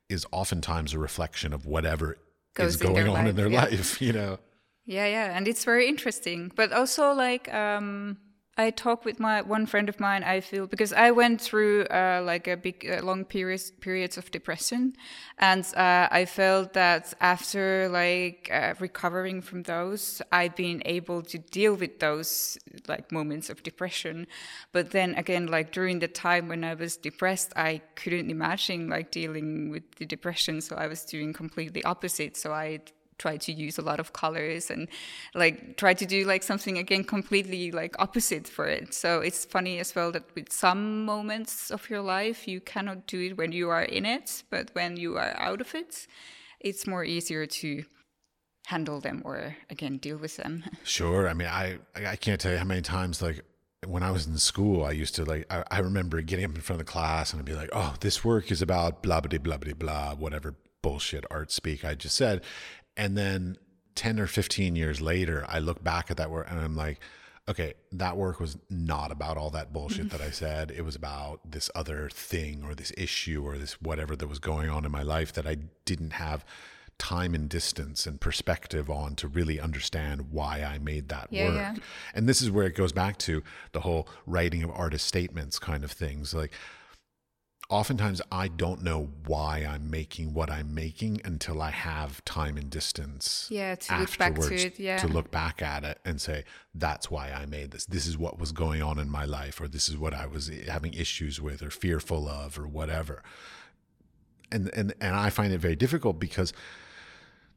is oftentimes a reflection of whatever Goes is in going on in their yeah. life, you know. Yeah, yeah, and it's very interesting. But also, like, um, I talk with my one friend of mine. I feel because I went through uh, like a big, uh, long periods periods of depression, and uh, I felt that after like uh, recovering from those, I've been able to deal with those like moments of depression. But then again, like during the time when I was depressed, I couldn't imagine like dealing with the depression, so I was doing completely opposite. So I try to use a lot of colors and like try to do like something again completely like opposite for it. So it's funny as well that with some moments of your life you cannot do it when you are in it but when you are out of it it's more easier to handle them or again deal with them. Sure. I mean, I I can't tell you how many times like when I was in school, I used to like I, I remember getting up in front of the class and I'd be like, "Oh, this work is about blah blah blah blah blah, whatever bullshit art speak I just said," and then ten or fifteen years later, I look back at that work and I'm like, okay, that work was not about all that bullshit that I said. It was about this other thing or this issue or this whatever that was going on in my life that I didn't have time and distance and perspective on to really understand why I made that Yeah, work. yeah. And this is where it goes back to the whole writing of artist statements kind of things. Like oftentimes I don't know why I'm making what I'm making until I have time and distance Yeah, to look back to it, yeah. to look back at it and say that's why I made this. This is what was going on in my life or this is what I was having issues with or fearful of or whatever. And and and I find it very difficult because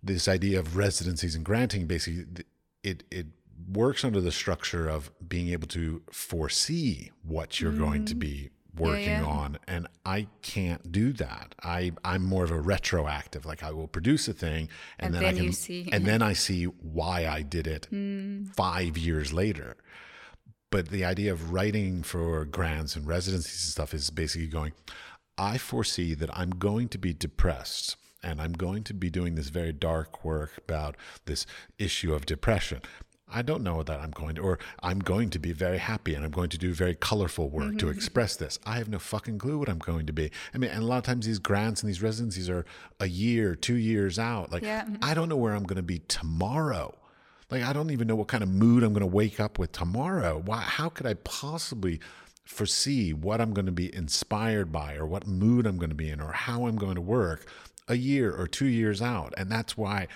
this idea of residencies and granting basically it it works under the structure of being able to foresee what you're going to mm-hmm. be working Mm. yeah. on and I can't do that. I I'm more of a retroactive like I will produce a thing and, And then, I can see. and then I see why I did it Mm. 5 years later. But the idea of writing for grants and residencies and stuff is basically going I foresee that I'm going to be depressed and I'm going to be doing this very dark work about this issue of depression. I don't know that I'm going to, or I'm going to be very happy and I'm going to do very colorful work to mm-hmm. express this. I have no fucking clue what I'm going to be. I mean, and a lot of times these grants and these residencies are a year, two years out. Like, Yeah. I don't know where I'm going to be tomorrow. Like, I don't even know what kind of mood I'm going to wake up with tomorrow. Why, how could I possibly foresee what I'm going to be inspired by or what mood I'm going to be in or how I'm going to work a year or two years out? And that's why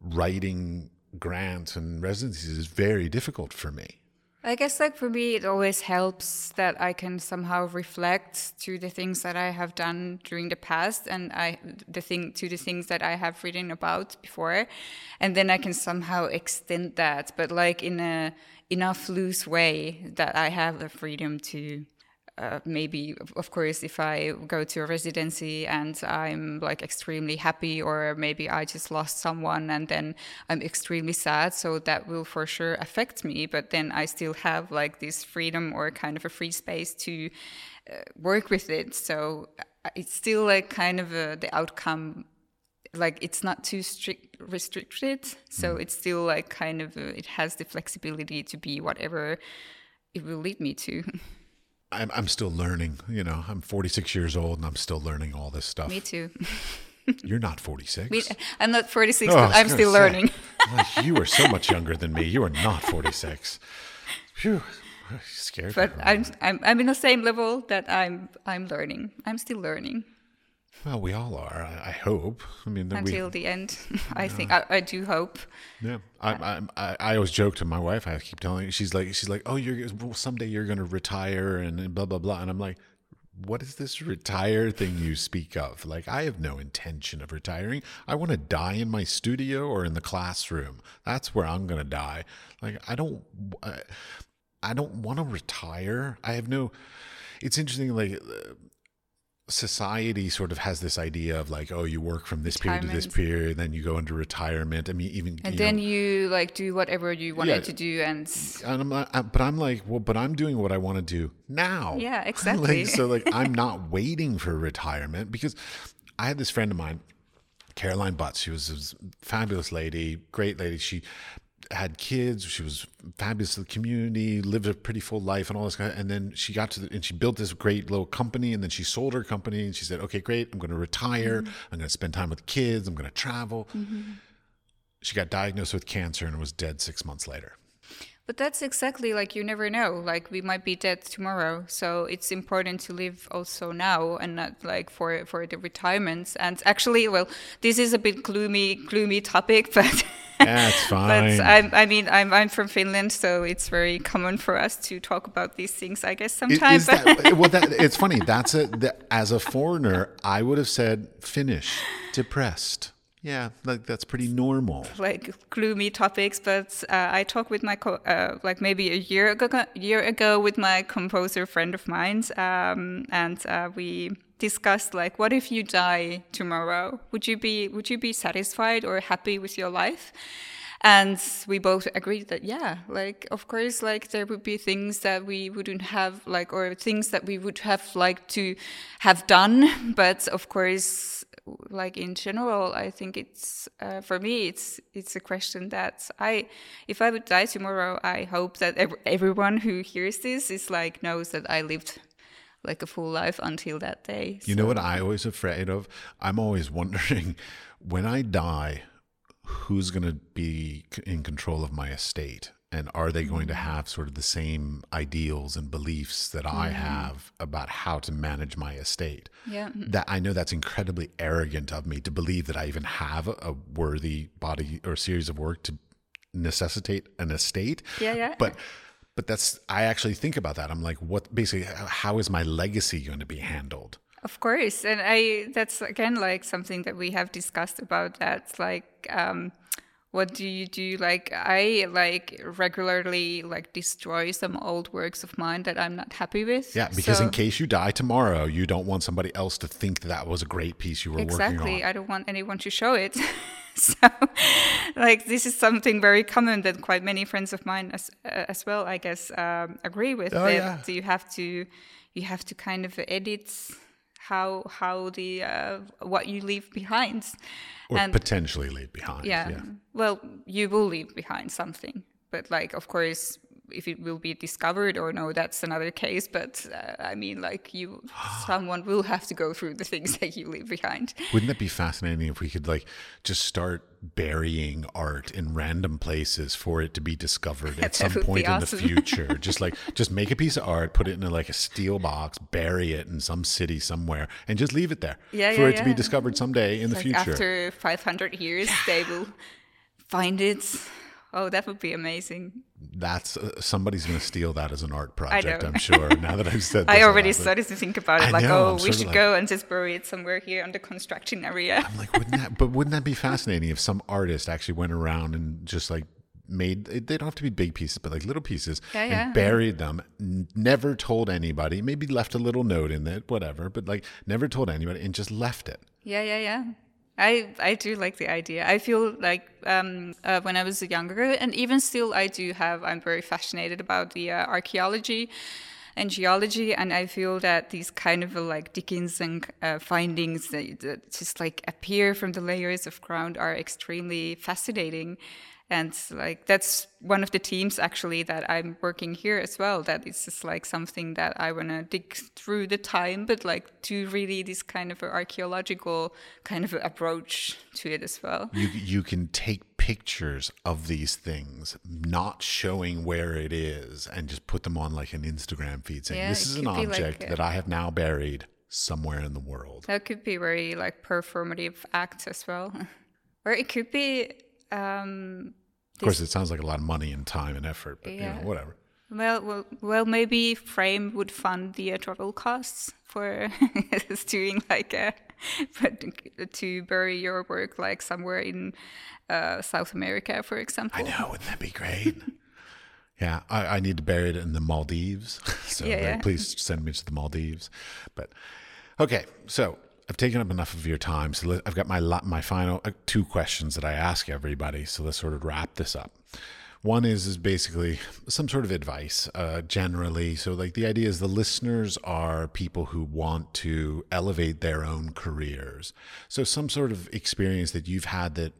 writing grants and residencies is very difficult for me. I guess like for me, it always helps that I can somehow reflect to the things that I have done during the past and I the thing to the things that I have written about before, and then I can somehow extend that, but like in a enough loose way that I have the freedom to. Uh, maybe of- course if i go to a residency and i'm like extremely happy or maybe i just lost someone and then i'm extremely sad so that will for sure affect me. But then i still have like this freedom or kind of a free space to uh, work with it. So uh, it's still like kind of a, the outcome like it's not too strict restricted. So it's still like kind of a, it has the flexibility to be whatever it will lead me to I'm, I'm still learning. You know, I'm 46 years old and I'm still learning all this stuff. me too You're not 46. Me- I'm not 46, Oh, I but was I'm still say. learning. Like, you are so much younger than me. You are not 46. Phew. I'm Scared. But. I'm, I'm I'm in the same level that I'm I'm learning. I'm still learning well, we all are. I, I hope. I mean, that we, until the end. I think I, I do hope. Yeah, I, I, I, I always joke to my wife. I keep telling her, she's like, she's like, oh, you're well, someday you're going to retire and, and blah blah blah. And I'm like, what is this retire thing you speak of? Like, I have no intention of retiring. I want to die in my studio or in the classroom. That's where I'm going to die. Like, I don't, I, I don't want to retire. I have no. It's interesting, like. Uh, Uh, society sort of has this idea of like oh you work from this period to this period then you go into retirement i mean even And you then know, you like do whatever you wanted Yeah. to do, and and I'm not, I- but I'm like, well, but I'm doing what I want to do now. Yeah, exactly. like, so like, I'm not waiting for retirement because I had this friend of mine, Caroline Butts. She was a fabulous lady, great lady. She had kids. She was fabulous to the community, lived a pretty full life and all this kind of, and then she got to the, and she built this great little company and then she sold her company and she said, okay, great. I'm going to retire. Mm-hmm. I'm going to spend time with kids. I'm going to travel. Mm-hmm. She got diagnosed with cancer and was dead six months later. But that's exactly like you never know. Like we might be dead tomorrow, so it's important to live also now and not like for for the retirements. And actually, well, this is a bit gloomy, gloomy topic, but That's but fine. I'm, I mean, I'm I'm from Finland, so it's very common for us to talk about these things. I guess sometimes. that, eh, well, that, it's funny. That's a that, as a foreigner, I would have said Finnish, depressed. Yeah, like that's pretty normal. like gloomy topics, but uh, I talked with my uh, like maybe a year ago, year ago with my composer friend of mine, um, and uh, we discussed like, what if you die tomorrow? Would you be would you be satisfied or happy with your life? And we both agreed that yeah, like of course, like there would be things that we wouldn't have like or things that we would have liked to have done, but of course like in general, I think it's uh, for me it's it's a question that I if I would die tomorrow, I hope that ev- everyone who hears this is like knows that I lived like a full life until that day. You know what I always afraid of? I'm always wondering when I die, who's going to be in control of my estate? And are they going to mm-hmm. have sort of the same ideals and beliefs that I mm-hmm. have about how to manage my estate? Yeah. Mm-hmm. That I know that's incredibly arrogant of me to believe that I even have a worthy body or series of work to necessitate an estate. Yeah, yeah. But but that's I actually think about that. I'm like, what basically how is my legacy going to be handled? Of course, and I that's again like something that we have discussed about that like um what do you do like I like regularly like destroy some old works of mine that I'm not happy with. Yeah, because in case you die tomorrow, you don't want somebody else to think that was a great piece you were working on. exactly. I don't want anyone to show it. so like this is something very common that quite many friends of mine as uh, as well I guess um, agree with Oh, that yeah. you have to you have to kind of edit how how the uh, what you leave behind or and potentially leave behind. yeah. yeah. well you will leave behind something but like of course if it will be discovered or no that's another case but uh, i mean like you someone will have to go through the things that you leave behind. Wouldn't that be fascinating if we could like just start burying art in random places for it to be discovered at some point in the future? just like just make a piece of art, put it in a, like a steel box, bury it in some city somewhere, and just leave it there Yeah, for yeah, it to be discovered someday in the like future. after 500 years they will find it. Oh that would be amazing That's uh, somebody's going to steal that as an art project. I'm sure. Now that I've said, i already started to think about it I like know, oh we should like- go and just bury it somewhere here on the construction area I'm like, wouldn't that? But wouldn't that be fascinating if some artist actually went around and just like made? They don't have to be big pieces, but like little pieces, Yeah, yeah. and buried them. n- Never told anybody. Maybe left a little note in it, whatever. But like, never told anybody, and just left it. Yeah, yeah, yeah. I I do like the idea. I feel like um, uh, when I was younger, and even still, I do have. I'm very fascinated about the uh, archaeology and geology, and I feel that these kind of uh, like Dickinson uh, findings that, that just like appear from the layers of ground are extremely fascinating. And like that's one of the teams actually that I'm working here as well. That it's just like something that I want to dig through the time, but like do really this kind of archaeological kind of approach to it as well. You you can take pictures of these things, not showing where it is, and just put them on like an Instagram feed, saying Yeah, this is an like object a- that I have now buried somewhere in the world. That could be very like performative act as well, or it could be. Um, Of course, it sounds like a lot of money and time and effort, but you know, whatever. Well, well, well, maybe Frame would fund the uh, travel costs for doing like a to bury your work like somewhere in uh, South America, for example. I know, wouldn't that be great? yeah, I, I need to bury it in the Maldives. so Yeah, yeah. please send me to the Maldives. But okay, so I've taken up enough of your time. So I've got my my final uh, two questions that I ask everybody. So let's sort of wrap this up. One is is basically some sort of advice, uh, generally. So like the idea is the listeners are people who want to elevate their own careers. So some sort of experience that you've had that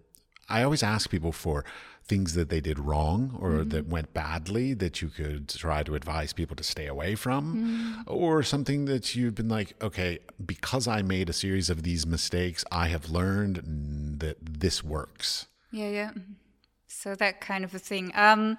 I always ask people for things that they did wrong or that went badly that you could try to advise people to stay away from, or something that you've been like, okay, because I made a series of these mistakes, I have learned that this works. Yeah, yeah. So that kind of a thing. Um,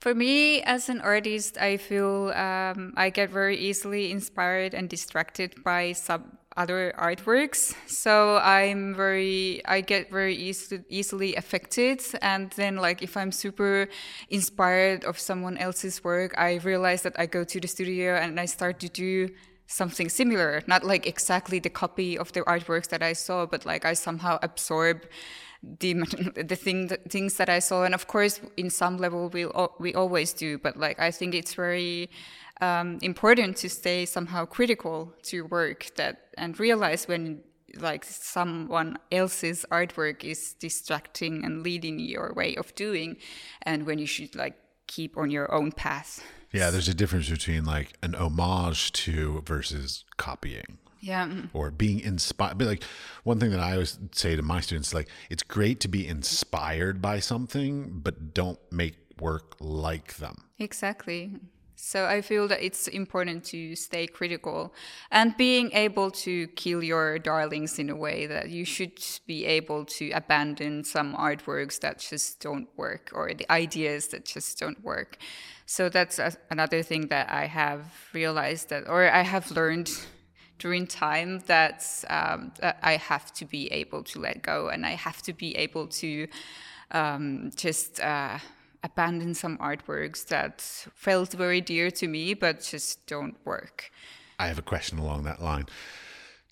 for me, as an artist, I feel um, I get very easily inspired and distracted by some other artworks. So I'm very, I get very easily, easily affected. And then, like, if I'm super inspired of someone else's work, I realize that I go to the studio and I start to do something similar, not like exactly the copy of the artworks that I saw, but like I somehow absorb the the thing that, things that I saw, and of course, in some level, we we always do. But like, I think it's very um, important to stay somehow critical to work that and realize when like someone else's artwork is distracting and leading your way of doing, and when you should like keep on your own path. Yeah, there's a difference between like an homage to versus copying. Yeah. Mm. or being inspired. But like one thing that I always say to my students, like it's great to be inspired by something, but don't make work like them. Exactly. So I feel that it's important to stay critical and being able to kill your darlings in a way that you should be able to abandon some artworks that just don't work or the ideas that just don't work. So that's a, another thing that I have realized that, or I have learned during time that, um, I have to be able to let go and I have to be able to um, just. Uh, abandon some artworks that felt very dear to me but just don't work. I have a question along that line.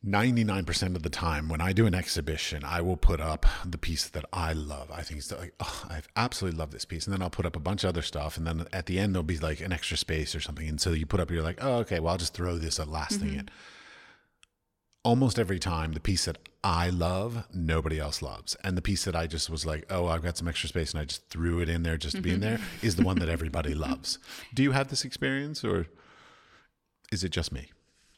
99% of the time when I do an exhibition, I will put up the piece that I love. I think it's like, oh, I absolutely love this piece. And then I'll put up a bunch of other stuff. And then at the end, there'll be like an extra space or something. And so you put up, you're like, oh, okay, well, I'll just throw this last mm-hmm. thing in almost every time the piece that I love, nobody else loves. And the piece that I just was like, oh, I've got some extra space and I just threw it in there just to be in there is the one that everybody loves. Do you have this experience or is it just me?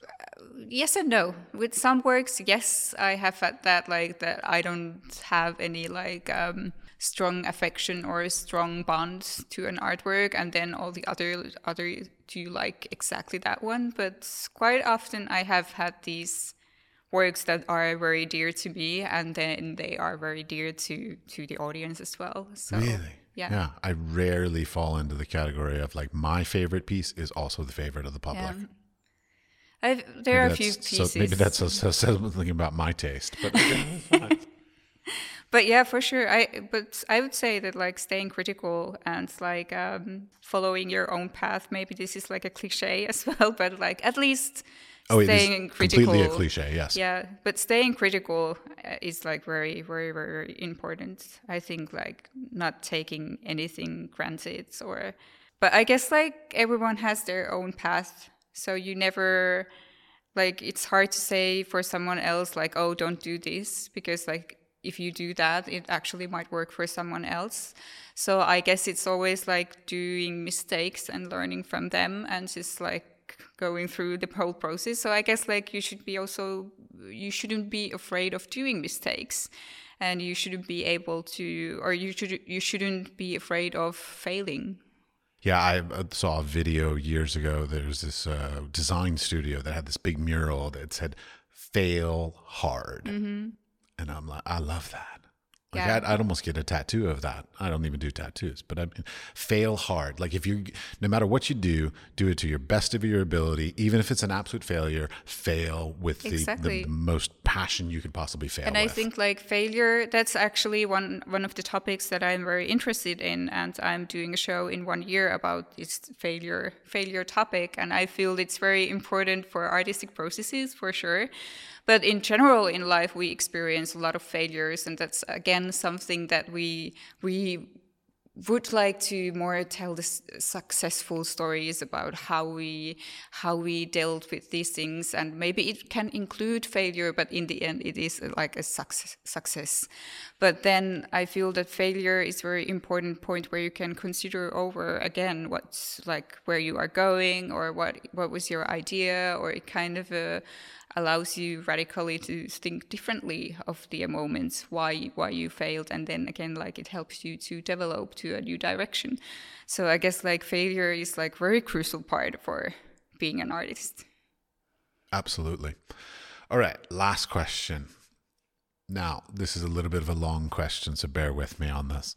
Uh, yes and no. With some works, yes, I have had that, like that I don't have any like um, strong affection or a strong bond to an artwork, and then all the other other do you like exactly that one. But quite often, I have had these works that are very dear to me and then they are very dear to to the audience as well so really? yeah. Yeah i rarely fall into the category of like my favorite piece is also the favorite of the public. Yeah. I've, there maybe are a few pieces so maybe that's a, a, something about my taste but but yeah for sure i but i would say that like staying critical and like um, following your own path maybe this is like a cliche as well but like at least oh, staying critical. Completely a cliche, yes. Yeah, but staying critical uh, is like very, very, very important. I think like not taking anything granted or, but I guess like everyone has their own path, so you never like it's hard to say for someone else like oh don't do this because like if you do that it actually might work for someone else so i guess it's always like doing mistakes and learning from them and just like going through the whole process. So I guess like you should be also you shouldn't be afraid of doing mistakes, and you shouldn't be able to, or you should you shouldn't be afraid of failing. Yeah, I saw a video years ago. There's this uh, design studio that had this big mural that said "Fail hard," mm-hmm. and I'm like, I love that. Like yeah. I'd, I'd, almost get a tattoo of that. I don't even do tattoos, but I mean, fail hard. Like if you, no matter what you do, do it to your best of your ability. Even if it's an absolute failure, fail with exactly. the, the, most passion you could possibly fail. And with. I think like failure, that's actually one one of the topics that I'm very interested in, and I'm doing a show in one year about this failure failure topic. And I feel it's very important for artistic processes for sure. But in general, in life, we experience a lot of failures, and that's again something that we we would like to more tell the successful stories about how we how we dealt with these things. And maybe it can include failure but in the end it is uh, like a success success. But then i feel that failure is a very important point where you can consider over again what's like where you are going or what what was your idea or it kind of a allows you radically to think differently of the moments why why you failed and then again like it helps you to develop to a new direction. So i guess like failure is like very crucial part for being an artist. Absolutely. All right last question. Now this is a little bit of a long question so bear with me on this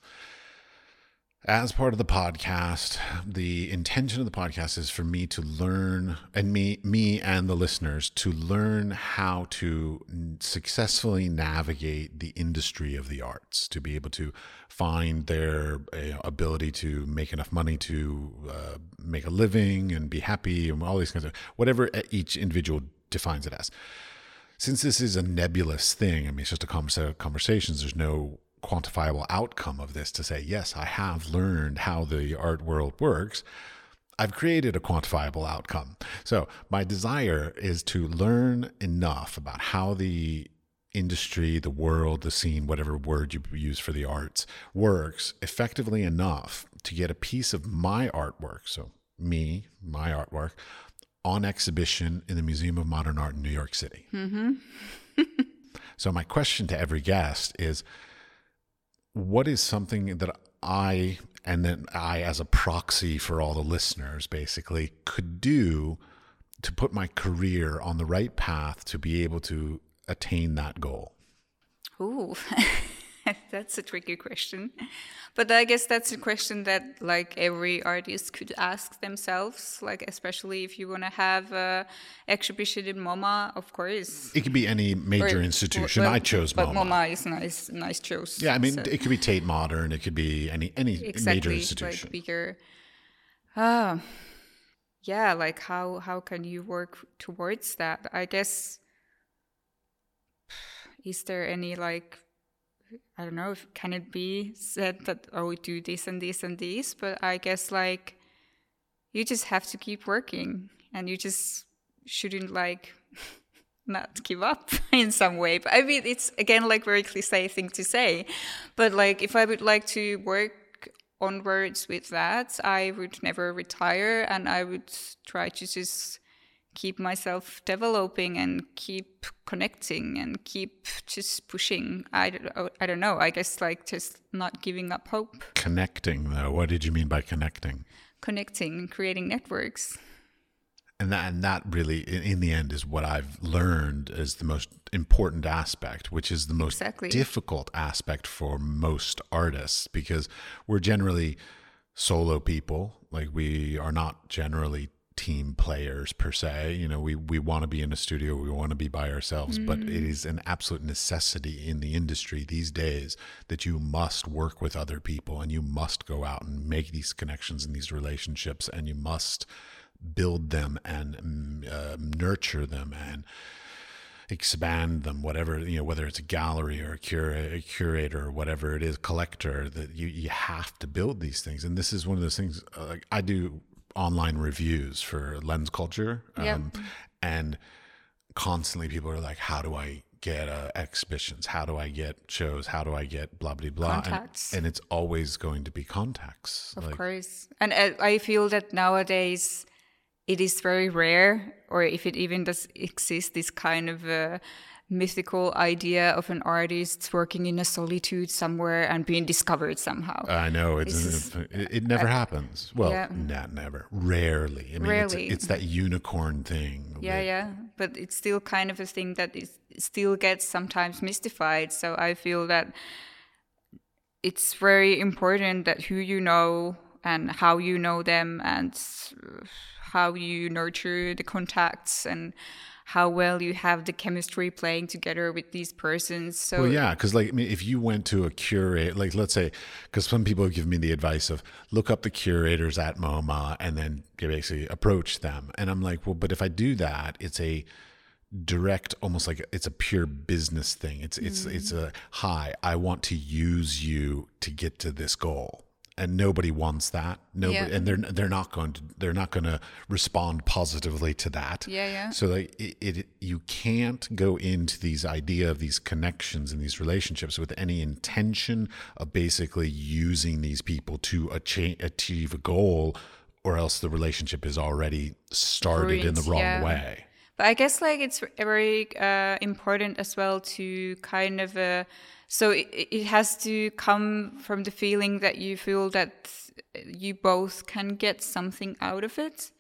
as part of the podcast the intention of the podcast is for me to learn and me me and the listeners to learn how to successfully navigate the industry of the arts to be able to find their uh, ability to make enough money to uh, make a living and be happy and all these kinds of whatever each individual defines it as. Since this is a nebulous thing i mean it's just a conversations there's no quantifiable outcome of this to say, yes, I have learned how the art world works. I've created a quantifiable outcome. So, my desire is to learn enough about how the industry, the world, the scene, whatever word you use for the arts, works effectively enough to get a piece of my artwork, so me, my artwork, on exhibition in the Museum of Modern Art in New York City. Mm-hmm. so, my question to every guest is what is something that I, and then I, as a proxy for all the listeners, basically could do to put my career on the right path to be able to attain that goal? Ooh, that's a tricky question. But I guess that's a question that like every artist could ask themselves, like especially if you want to have a exhibition in MoMA, of course. It could be any major or, institution. I chose but MoMA. But MoMA is nice, nice choice. Yeah, I mean, so. it could be Tate Modern. It could be any any exactly, major institution. Like bigger. Uh, yeah. Like how how can you work towards that? I guess. Is there any like I don't know if can it be said that oh do this and this and this, but I guess like you just have to keep working and you just shouldn't like not give up in some way. But I mean it's again like very cliche thing to say. But like if I would like to work onwards with that, I would never retire and I would try to just keep myself developing and keep connecting and keep just pushing. I don't, oh, I don't know. I guess like just not giving up hope. Connecting, though. What did you mean by connecting? Connecting and creating networks. And that, and that really, in the end, is what I've learned is the most important aspect, which is the most exactly. difficult aspect for most artists because we're generally solo people. Like we are not generally team players per se. You know, we we want to be in a studio, we want to be by ourselves, mm. but it mm. an absolute necessity in the industry these days that you must work with other people and you must go out and make these connections and these relationships and you must build them and mm, uh, nurture them and expand them whatever you know whether it's a gallery or a, cura- a curator or whatever it is collector that you you have to build these things and this is one of those things uh, like i do online reviews for LensCulture um, yep. and constantly people are like how do i get uh, exhibitions how do i get shows how do i get blah blah blah contacts. And, and it's always going to be contacts of like, course and uh, i feel that nowadays it is very rare or if it even does exist this kind of uh, mythical idea of an artist working in a solitude somewhere and being discovered somehow. I know it's, is, it, it, never uh, happens. Well, yeah. not never, rarely. I mean, rarely. It's, it's, that unicorn thing. Yeah, that, yeah, but it's still kind of a thing that is still gets sometimes mystified. So I feel that it's very important that who you know and how you know them and how you nurture the contacts and how well you have the chemistry playing together with these persons. So well, yeah, because like I mean, if you went to a curate, like let's say, because some people give me the advice of look up the curators at MoMA and then you basically approach them, and I'm like, well, but if I do that, it's a direct almost like it's a pure business thing it's it's mm. it's a hi i want to use you to get to this goal and nobody wants that. Nobody, yeah. and they're they're not going to they're not going to respond positively to that. Yeah, yeah. So like it, it, you can't go into these idea of these connections and these relationships with any intention of basically using these people to achieve, achieve a goal, or else the relationship is already started in the wrong yeah. way. But I guess like it's very uh, important as well to kind of. Uh, so it, it has to come from the feeling that you feel that you both can get something out of it.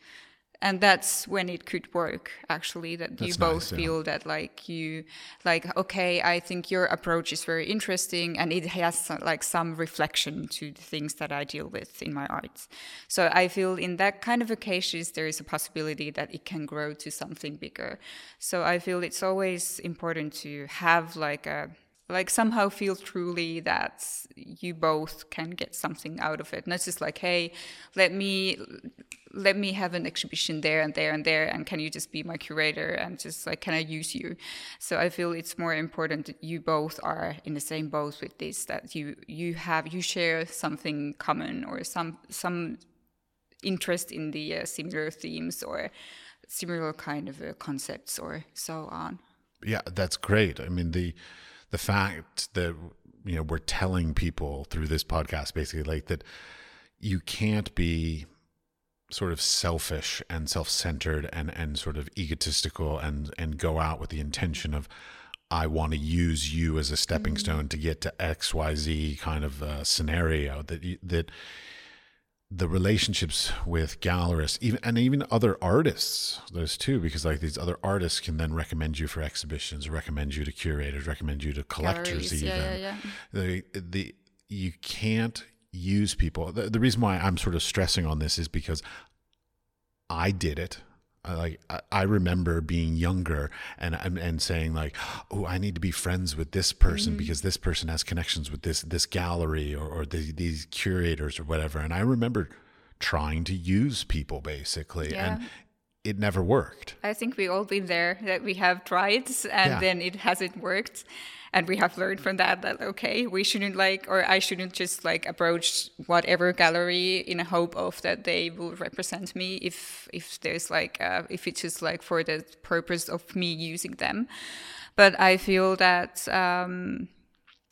And that's when it could work actually that that's you both nice, feel yeah. that like you like okay i think your approach is very interesting and it has like some reflection to the things that i deal with in my art. So i feel in that kind of occasions there is a possibility that it can grow to something bigger. So i feel it's always important to have like a like somehow feel truly that you both can get something out of it. Not just like hey let me let me have an exhibition there and there and there and can you just be my curator and just like can i use you? So i feel it's more important that you both are in the same boat with this that you you have you share something common or some some interest in the uh, similar themes or similar kind of uh, concepts or so on. Yeah that's great. I mean the the fact that you know we're telling people through this podcast basically like that you can't be sort of selfish and self-centered and and sort of egotistical and and go out with the intention of I want to use you as a stepping Mm-hmm. stone to get to X Y Z kind of uh, scenario that you, that the relationships with gallerists even and even other artists those too because like these other artists can then recommend you for exhibitions recommend you to curators recommend you to collectors Galleries, even. yeah, yeah, yeah. the the you can't use people. The, the reason why i'm sort of stressing on this is because i did it like I- remember being younger and and, saying like, oh, I need to be friends with this person mm-hmm. because this person has connections with this this gallery or, or the, these curators or whatever. And I remember trying to use people basically, and it never worked. I think we all been there that we have tried and Yeah. then it hasn't worked. And we have learned from that that okay, we shouldn't like or I shouldn't just like approach whatever gallery in a hope of that they will represent me if if there's like uh, if it's just like for the purpose of me using them. But I feel that um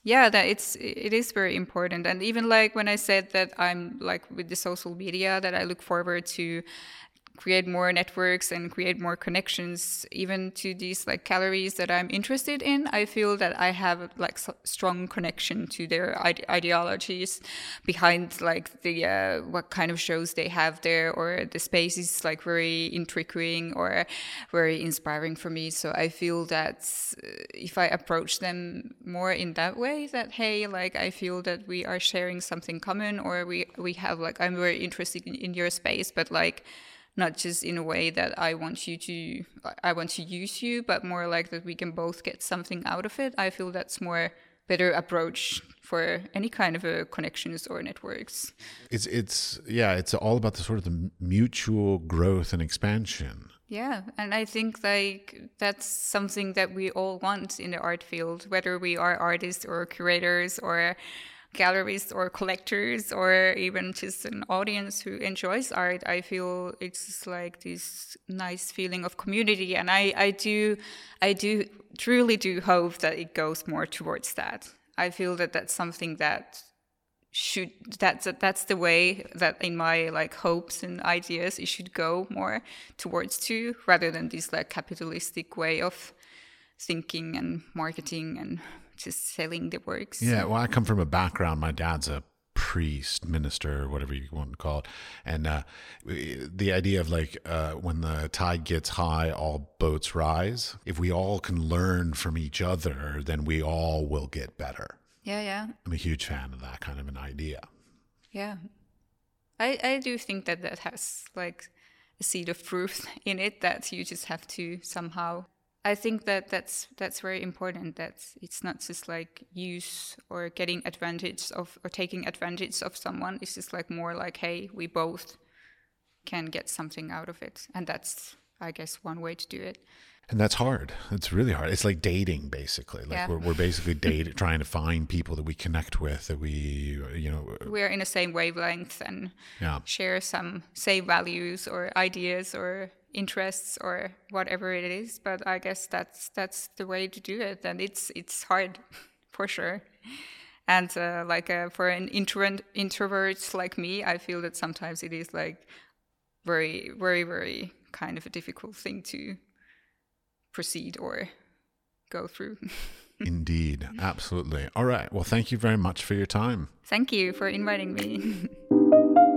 yeah that it's it is very important and even like when i said that i'm like with the social media that i look forward to create more networks and create more connections even to these like galleries that i'm interested in i feel that i have like strong connection to their ide- ideologies behind like the uh, what kind of shows they have there or the space is like very intriguing or very inspiring for me. So i feel that uh, if i approach them more in that way that hey like i feel that we are sharing something common or we we have like i'm very interested in, in your space but like not just in a way that I want you to I want to use you, but more like that we can both get something out of it. I feel that's more better approach for any kind of a connections or networks. It's it's yeah, it's all about the sort of the mutual growth and expansion. Yeah, and I think like that's something that we all want in the art field, whether we are artists or curators or galleries or collectors or even just an audience who enjoys art. I feel it's like this nice feeling of community, and I I do I do truly do hope that it goes more towards that. I feel that that's something that should that's that's the way that in my like hopes and ideas it should go more towards to rather than this like capitalistic way of thinking and marketing and just selling the works Yeah, well, I come from a background. My dad's a priest, minister, whatever you want to call it, and uh, the idea of like uh, when the tide gets high, all boats rise. If we all can learn from each other, then we all will get better. yeah yeah I'm a huge fan of that kind of an idea. yeah i i do think that that has like a seed of truth in it that you just have to somehow I think that that's that's very important. That it's not just like use or getting advantage of or taking advantage of someone. It's just like more like, hey, we both can get something out of it, and that's I guess one way to do it. And that's hard. It's really hard. It's like dating, basically. Like Yeah. we're, we're basically dating, trying to find people that we connect with, that we, you know, We're in the same wavelength and yeah. share some same values or ideas or interests or whatever it is. But I guess that's that's the way to do it, and it's it's hard for sure. And uh, like uh, for an introvert introvert like me, I feel that sometimes it is like very very very kind of a difficult thing to proceed or go through. Indeed. Absolutely. All right. Well, thank you very much for your time. Thank you for inviting me.